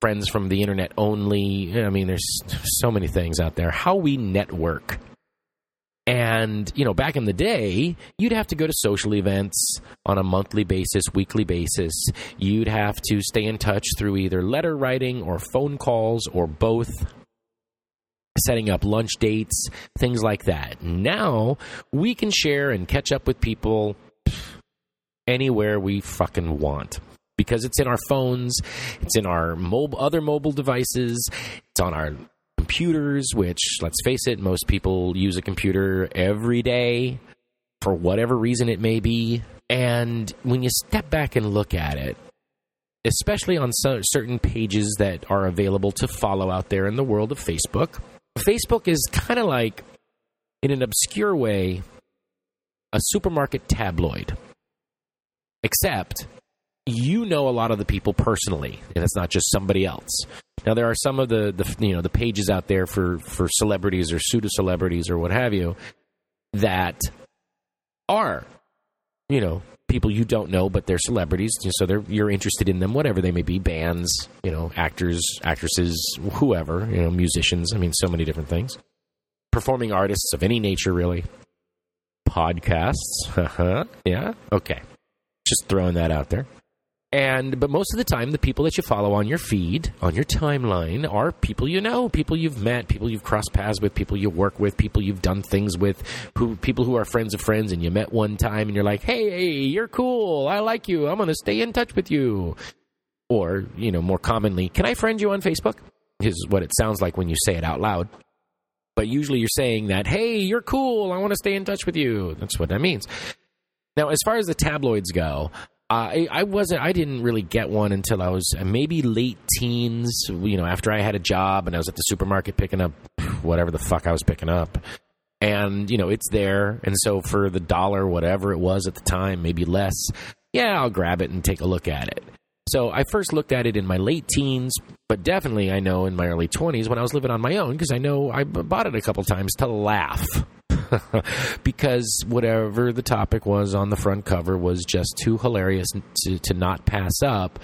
friends from the internet only. I mean, there's so many things out there. How we network. And, you know, back in the day, you'd have to go to social events on a monthly basis, weekly basis. You'd have to stay in touch through either letter writing or phone calls or both, setting up lunch dates, things like that. Now, we can share and catch up with people anywhere we fucking want because it's in our phones, it's in our mobile, other mobile devices, it's on our computers. Which, let's face it, most people use a computer every day for whatever reason it may be. And when you step back and look at it, especially on so, certain pages that are available to follow out there in the world of Facebook, Facebook is kind of like, in an obscure way, a supermarket tabloid. Except you know a lot of the people personally, and it's not just somebody else. Now there are some of the, the you know the pages out there for for celebrities or pseudo celebrities or what have you that are you know people you don't know but they're celebrities so they're you're interested in them whatever they may be bands you know actors actresses whoever you know musicians i mean so many different things. Performing artists of any nature really. Podcasts [laughs] uh-huh yeah okay. Just throwing that out there and but most of the time, the people that you follow on your feed, on your timeline, are people you know, people you've met, people you've crossed paths with, people you work with, people you've done things with, who people who are friends of friends, and you met one time, and you're like, hey, you're cool, I like you, I'm going to stay in touch with you. Or you know, more commonly, can I friend you on Facebook? Is what it sounds like when you say it out loud. But usually, you're saying that, hey, you're cool, I want to stay in touch with you. That's what that means. Now, as far as the tabloids go, I, I wasn't. I didn't really get one until I was maybe late teens. You know, after I had a job and I was at the supermarket picking up whatever the fuck I was picking up, and you know it's there. And so for the dollar, whatever it was at the time, maybe less, yeah, I'll grab it and take a look at it. So I first looked at it in my late teens, but definitely I know in my early twenties when I was living on my own because I know I bought it a couple times to laugh. [laughs] because whatever the topic was on the front cover was just too hilarious to, to not pass up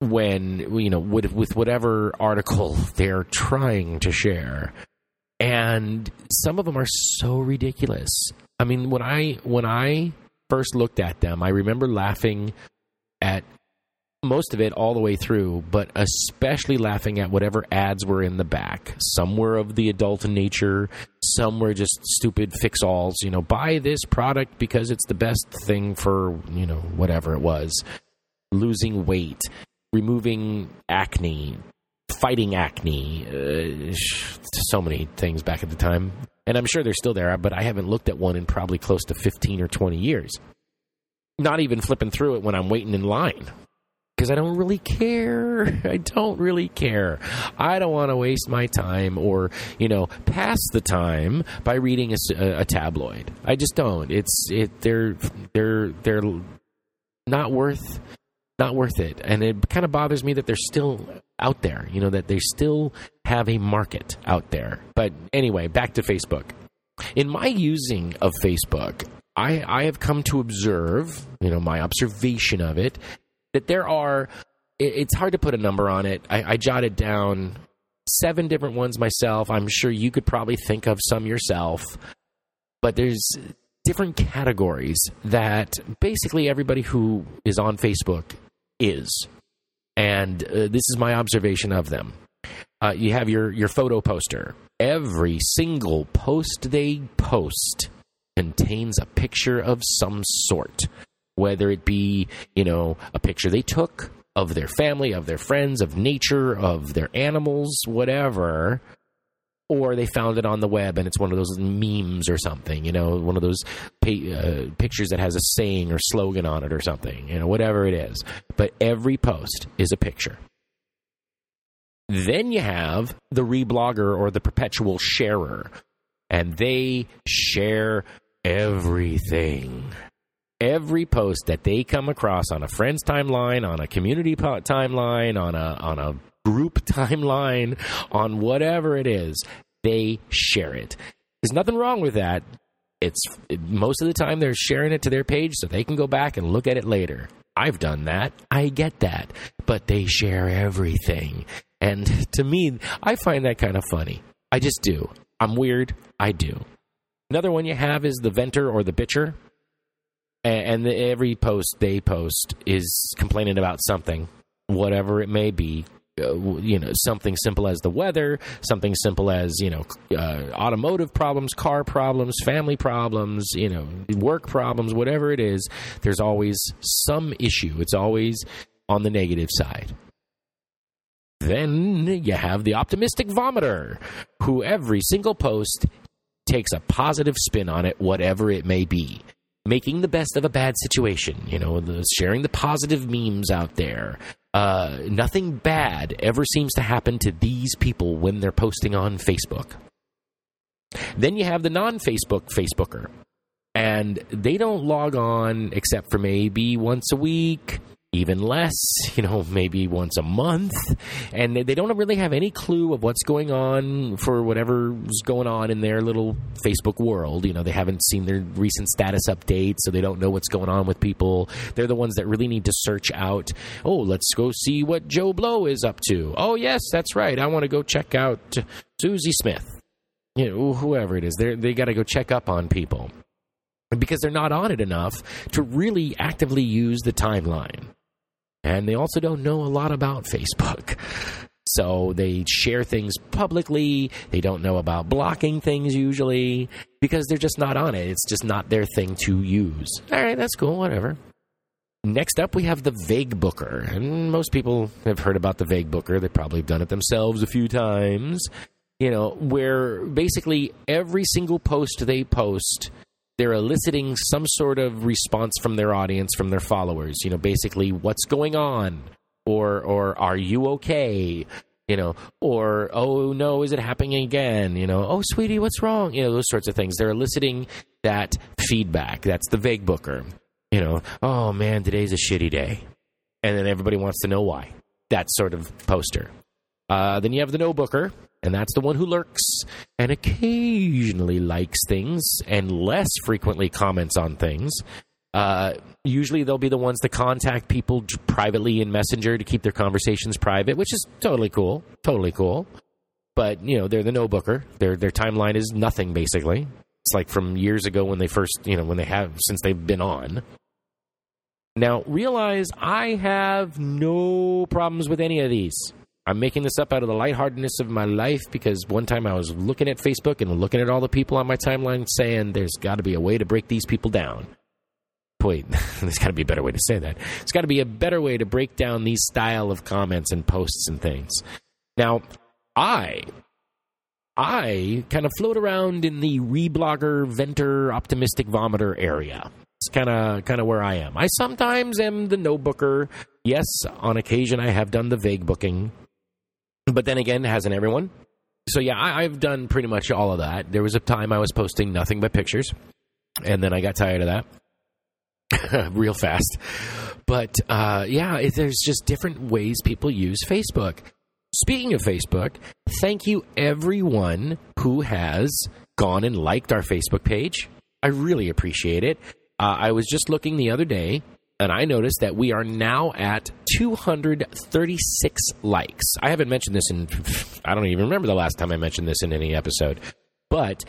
when you know with, with whatever article [laughs] they're trying to share and some of them are so ridiculous. I mean, when I when I first looked at them, I remember laughing at most of it all the way through, but especially laughing at whatever ads were in the back. Some were of the adult nature, some were just stupid fix alls, you know, buy this product because it's the best thing for, you know, whatever it was. Losing weight, removing acne, fighting acne, uh, so many things back at the time. And I'm sure they're still there, but I haven't looked at one in probably close to 15 or 20 years. Not even flipping through it when I'm waiting in line because [laughs] I don't really care. I don't really care. I don't want to waste my time or, you know, pass the time by reading a, a, tabloid. I just don't. It's it they're they're they're not worth not worth it. And it kind of bothers me that they're still out there, you know, that they still have a market out there. But anyway, back to Facebook. In my using of Facebook, I, I have come to observe, you know, my observation of it, that there are it's hard to put a number on it. I, I, jotted down seven different ones myself. I'm sure you could probably think of some yourself, but there's different categories that basically everybody who is on Facebook is, and uh, this is my observation of them. Uh, you have your your photo poster. Every single post they post contains a picture of some sort whether it be, you know, a picture they took of their family, of their friends, of nature, of their animals, whatever, or they found it on the web and it's one of those memes or something, you know, one of those uh, pictures that has a saying or slogan on it or something, you know, whatever it is. But every post is a picture. Then you have the reblogger or the perpetual sharer, and they share everything every post that they come across on a friend's timeline, on a community timeline, on a on a group [laughs] timeline, on whatever it is, they share it. There's nothing wrong with that. It's most of the time they're sharing it to their page so they can go back and look at it later. I've done that. I get that. But they share everything. And [laughs] to me, I find that kind of funny. I just do. I'm weird. I do. Another one you have is the venter or the bitcher and, the, every post they post is complaining about something, whatever it may be. Uh, you know, something simple as the weather, something simple as you know, uh, automotive problems, car problems, family problems, you know, work problems, whatever it is. There's always some issue. It's always on the negative side. Then you have the optimistic vomiter, who every single post takes a positive spin on it, whatever it may be making the best of a bad situation, you know, the, sharing the positive memes out there. Uh, nothing bad ever seems to happen to these people when they're posting on Facebook. Then you have the non Facebook Facebooker, and they don't log on except for maybe once a week, even less, [laughs] you know, maybe once a month. And they don't really have any clue of what's going on for whatever's going on in their little Facebook world. You know, they haven't seen their recent status updates, so they don't know what's going on with people. They're the ones that really need to search out, oh, let's go see what Joe Blow is up to. Oh, yes, that's right. I want to go check out Susie Smith. You know, whoever it is, they they got to go check up on people because they're not on it enough to really actively use the timeline. And they also don't know a lot about Facebook. [laughs] So they share things publicly. They don't know about blocking things usually because they're just not on it. It's just not their thing to use. All right, that's cool, whatever. Next up, we have the Vague Booker. And most people have heard about the Vague Booker. They probably have done it themselves a few times. You know, where basically every single post they post they're eliciting some sort of response from their audience, from their followers. You know, basically, what's going on, or or are you okay? You know, or oh no, is it happening again? You know, oh sweetie, what's wrong? You know, those sorts of things. They're eliciting that feedback. That's the vague booker. You know, oh man, today's a shitty day, and then everybody wants to know why. That sort of poster. Uh, then you have the no booker, and that's the one who lurks and occasionally likes things and less frequently comments on things. Uh, usually they'll be the ones to contact people privately in Messenger to keep their conversations private, which is totally cool. Totally cool. but you know they're the no booker. Their their timeline is nothing basically. It's like from years ago when they first you know when they have since they've been on. Now realize I have no problems with any of these. I'm making this up out of the lightheartedness of my life because one time I was looking at Facebook and looking at all the people on my timeline saying there's got to be a way to break these people down. Wait, [laughs] there's got to be a better way to say that. There's got to be a better way to break down these style of comments and posts and things. Now, I I kind of float around in the reblogger, venter, optimistic vomiter area. It's kind of kind of where I am. I sometimes am the no booker. Yes, on occasion I have done the vague booking, but then again, hasn't everyone? So yeah, I, I've done pretty much all of that. There was a time I was posting nothing but pictures, and then I got tired of that [laughs] real fast. But uh, yeah, it, there's just different ways people use Facebook. Speaking of Facebook, thank you everyone who has gone and liked our Facebook page. I really appreciate it. Uh, I was just looking the other day and I noticed that we are now at 236 likes. I haven't mentioned this in, I don't even remember the last time I mentioned this in any episode, but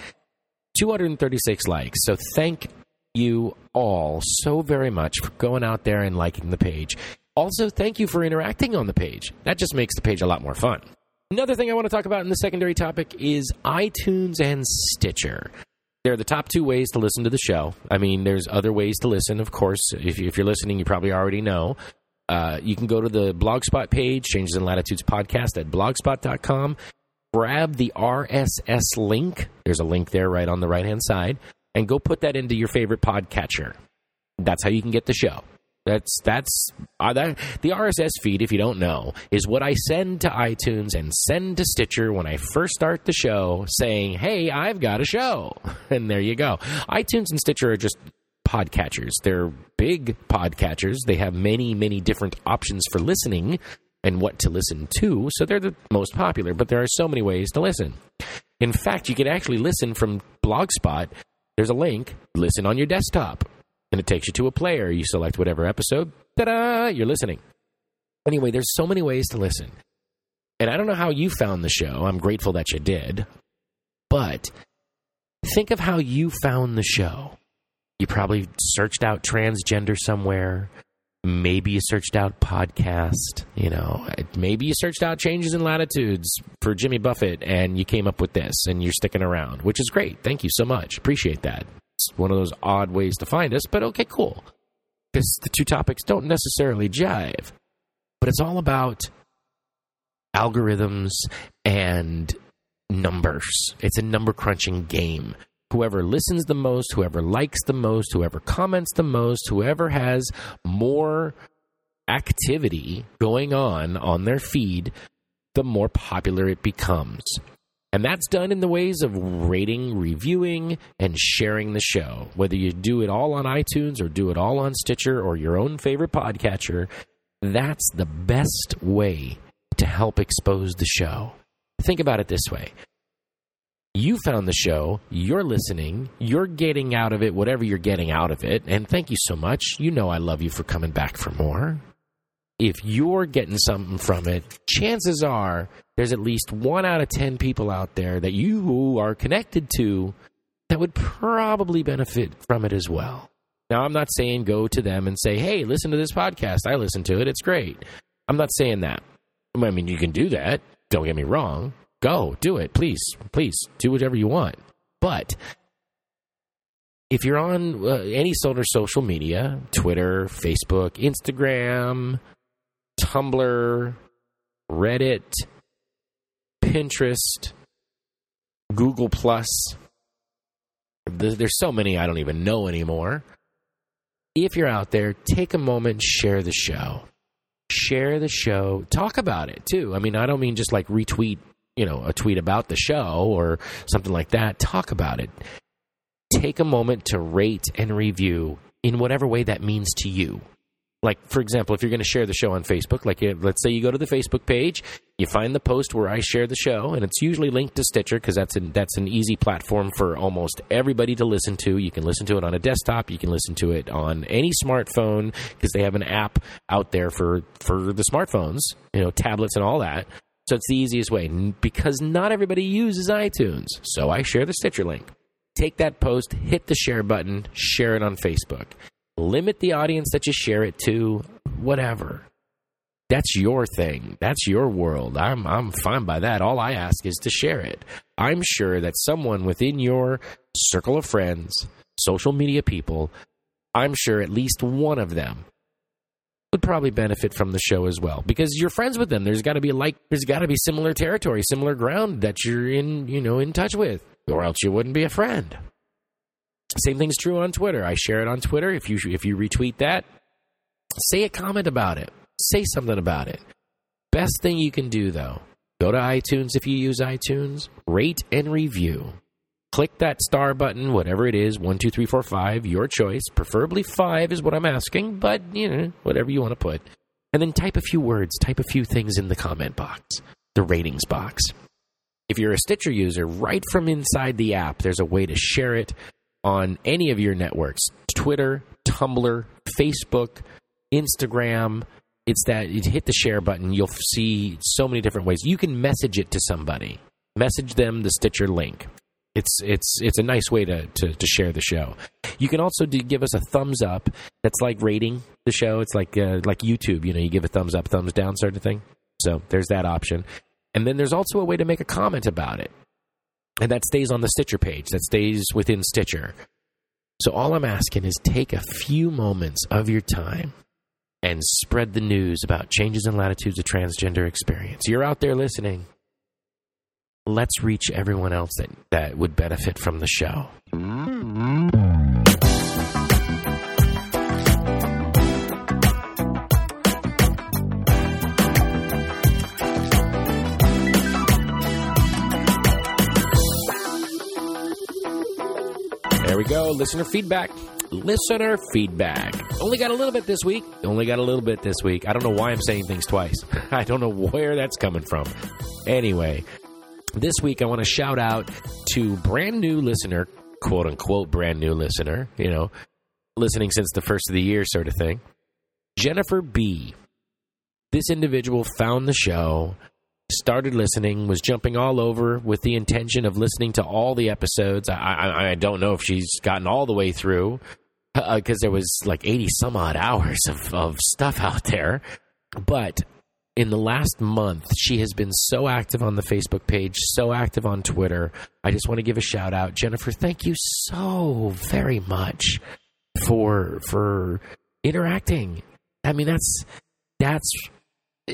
236 likes. So thank you all so very much for going out there and liking the page. Also, thank you for interacting on the page. That just makes the page a lot more fun. Another thing I want to talk about in the secondary topic is iTunes and Stitcher. They're the top two ways to listen to the show. I mean, there's other ways to listen, of course. If, if you're listening, you probably already know. Uh, you can go to the Blogspot page, Changes in Latitudes podcast at blogspot.com. Grab the RSS link. There's a link there right on the right hand side. And go put that into your favorite podcatcher. That's how you can get the show. That's that's uh, that, the RSS feed. If you don't know, is what I send to iTunes and send to Stitcher when I first start the show, saying, "Hey, I've got a show," [laughs] and there you go. iTunes and Stitcher are just podcatchers. They're big podcatchers. They have many many different options for listening and what to listen to. So they're the most popular. But there are so many ways to listen. In fact, you can actually listen from Blogspot. There's a link. Listen on your desktop and it takes you to a player. You select whatever episode, ta da, you're listening. Anyway, there's so many ways to listen. And I don't know how you found the show. I'm grateful that you did. But think of how you found the show. You probably searched out transgender somewhere. Maybe you searched out podcast. You know, maybe you searched out changes in latitudes for Jimmy Buffett and you came up with this and you're sticking around, which is great. Thank you so much. Appreciate that one of those odd ways to find us, but okay, cool. Because the two topics don't necessarily jive. But it's all about algorithms and numbers. It's a number crunching game. Whoever listens the most, whoever likes the most, whoever comments the most, whoever has more activity going on on their feed, the more popular it becomes. And that's done in the ways of rating, reviewing, and sharing the show. Whether you do it all on iTunes or do it all on Stitcher or your own favorite podcatcher, that's the best way to help expose the show. Think about it this way you found the show, you're listening, you're getting out of it whatever you're getting out of it, and thank you so much. You know I love you for coming back for more if you're getting something from it, chances are there's at least one out of 10 people out there that you are connected to that would probably benefit from it as well. Now, I'm not saying go to them and say, hey, listen to this podcast. I listen to it. It's great. I'm not saying that. I mean, you can do that. Don't get me wrong. Go, do it. Please, please, do whatever you want. But if you're on uh, any sort of social media, Twitter, Facebook, Instagram, Tumblr, Reddit, Pinterest, Google Plus. There's so many I don't even know anymore. If you're out there, take a moment, share the show. Share the show. Talk about it too. I mean, I don't mean just like retweet, you know, a tweet about the show or something like that. Talk about it. Take a moment to rate and review in whatever way that means to you like for example if you're going to share the show on facebook like let's say you go to the facebook page you find the post where i share the show and it's usually linked to stitcher because that's an, that's an easy platform for almost everybody to listen to you can listen to it on a desktop you can listen to it on any smartphone because they have an app out there for for the smartphones you know tablets and all that So it's the easiest way because not everybody uses iTunes. So I share the Stitcher link. Take that post, hit the share button, share it on Facebook. Limit the audience that you share it to, whatever. That's your thing. That's your world. I'm I'm fine by that. All I ask is to share it. I'm sure that someone within your circle of friends, social media people, I'm sure at least one of them would probably benefit from the show as well because you're friends with them. There's got to be like there's got to be similar territory, similar ground that you're in, you know, in touch with, or else you wouldn't be a friend. Same thing's true on Twitter. I share it on Twitter. If you if you retweet that, say a comment about it. Say something about it. Best thing you can do though, go to iTunes if you use iTunes, rate and review click that star button, whatever it is, one, two, three, four, five, your choice. Preferably five is what I'm asking, but you know, whatever you want to put. And then type a few words, type a few things in the comment box, the ratings box. If you're a Stitcher user, right from inside the app, there's a way to share it on any of your networks Twitter, Tumblr, Facebook, Instagram. It's that you hit the share button, you'll see so many different ways. You can message it to somebody, message them the Stitcher link it's it's it's a nice way to, to, to share the show. You can also do, give us a thumbs up. That's like rating the show. It's like uh, like YouTube. You know, you give a thumbs up, thumbs down, sort of thing. So there's that option. And then there's also a way to make a comment about it, and that stays on the Stitcher page. That stays within Stitcher. So all I'm asking is take a few moments of your time and spread the news about changes in latitudes of transgender experience. You're out there listening let's reach everyone else that, that would benefit from the show. We go. Listener feedback. Listener feedback. Only got a little bit this week. Only got a little bit this week. I don't know why I'm saying things twice. [laughs] I don't know where that's coming from. Anyway, this week, I want to shout out to brand new listener, quote unquote, brand new listener, you know, listening since the first of the year, sort of thing. Jennifer B. This individual found the show, started listening, was jumping all over with the intention of listening to all the episodes. I, I, I don't know if she's gotten all the way through because uh, there was like 80 some odd hours of, of stuff out there. But in the last month, she has been so active on the Facebook page, so active on Twitter. I just want to give a shout out, Jennifer. Thank you so very much for for interacting. I mean, that's that's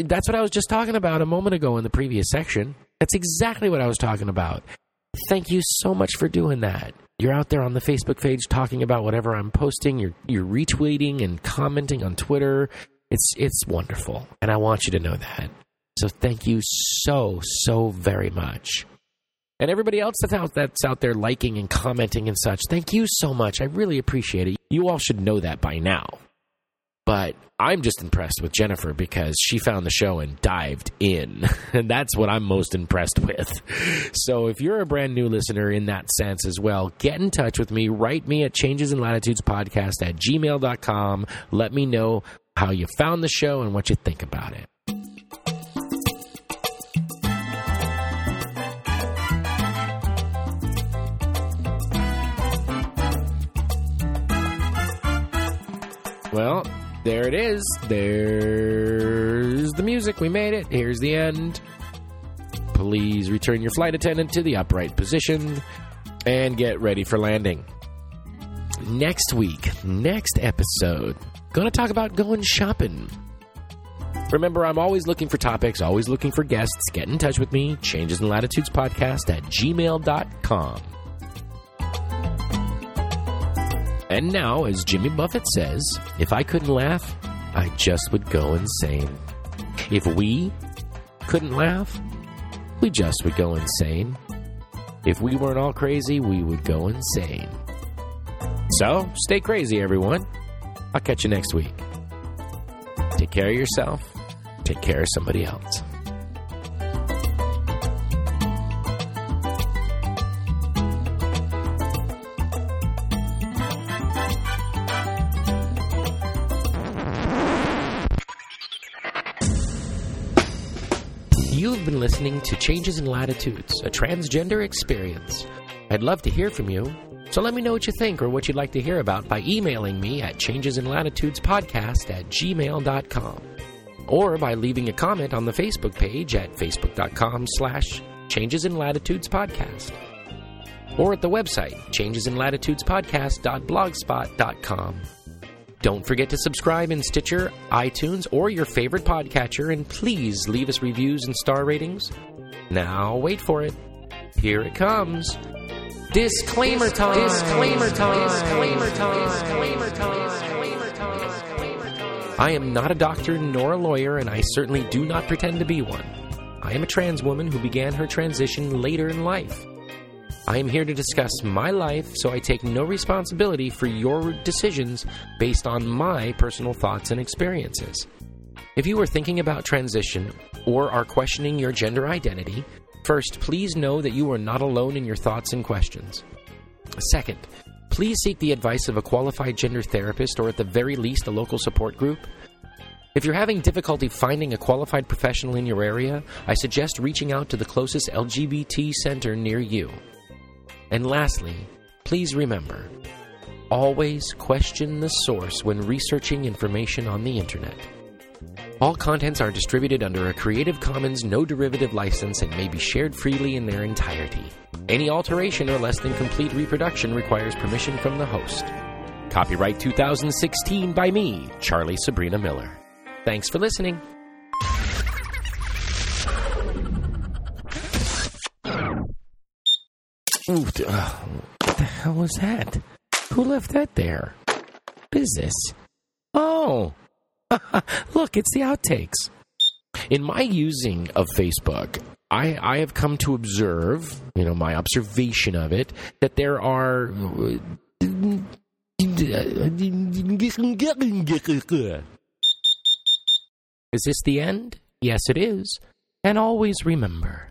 that's what I was just talking about a moment ago in the previous section. That's exactly what I was talking about. Thank you so much for doing that. You're out there on the Facebook page talking about whatever I'm posting. You're you're retweeting and commenting on Twitter. It's it's wonderful, and I want you to know that. So thank you so so very much. And everybody else that's out that's out there liking and commenting and such, thank you so much. I really appreciate it. You all should know that by now. But I'm just impressed with Jennifer because she found the show and dived in. [laughs] And that's what I'm most impressed with. So if you're a brand new listener in that sense as well, get in touch with me. Write me at changes in latitudes podcast at gmail.com. Let me know how you found the show and what you think about it. Well, there it is. There's the music. We made it. Here's the end. Please return your flight attendant to the upright position and get ready for landing. Next week, next episode, Going to talk about going shopping. Remember, I'm always looking for topics, always looking for guests. Get in touch with me, changes in latitudes podcast at gmail.com. And now, as Jimmy Buffett says, if I couldn't laugh, I just would go insane. If we couldn't laugh, we just would go insane. If we weren't all crazy, we would go insane. So, stay crazy, everyone. I'll catch you next week. Take care of yourself. Take care of somebody else. Listening to Changes in Latitudes, a transgender experience. I'd love to hear from you, so let me know what you think or what you'd like to hear about by emailing me at changesinlatitudespodcast at gmail.com or by leaving a comment on the Facebook page at facebook.com slash changesinlatitudespodcast or at the website changesinlatitudespodcast.blogspot.com. Don't forget to subscribe in Stitcher, iTunes, or your favorite podcatcher, and please leave us reviews and star ratings. Now, wait for it. Here it comes. Disclaimer time. Disclaimer time. Disclaimer time. Disclaimer time. Disclaimer time. I am not a doctor nor a lawyer, and I certainly do not pretend to be one. I am a trans woman who began her transition later in life. I am here to discuss my life, so I take no responsibility for your decisions based on my personal thoughts and experiences. If you are thinking about transition or are questioning your gender identity, first, please know that you are not alone in your thoughts and questions. Second, please seek the advice of a qualified gender therapist or at the very least a local support group. If you're having difficulty finding a qualified professional in your area, I suggest reaching out to the closest LGBT center near you. And lastly, please remember always question the source when researching information on the internet. All contents are distributed under a Creative Commons no derivative license and may be shared freely in their entirety. Any alteration or less than complete reproduction requires permission from the host. Copyright 2016 by me, Charlie Sabrina Miller. Thanks for listening. Ooh, uh, what the hell was that? Who left that there? This? Oh, [laughs] look, it's the outtakes. In my using of Facebook, I, I have come to observe, you know, my observation of it, that there are. Is this the end? Yes, it is. And always remember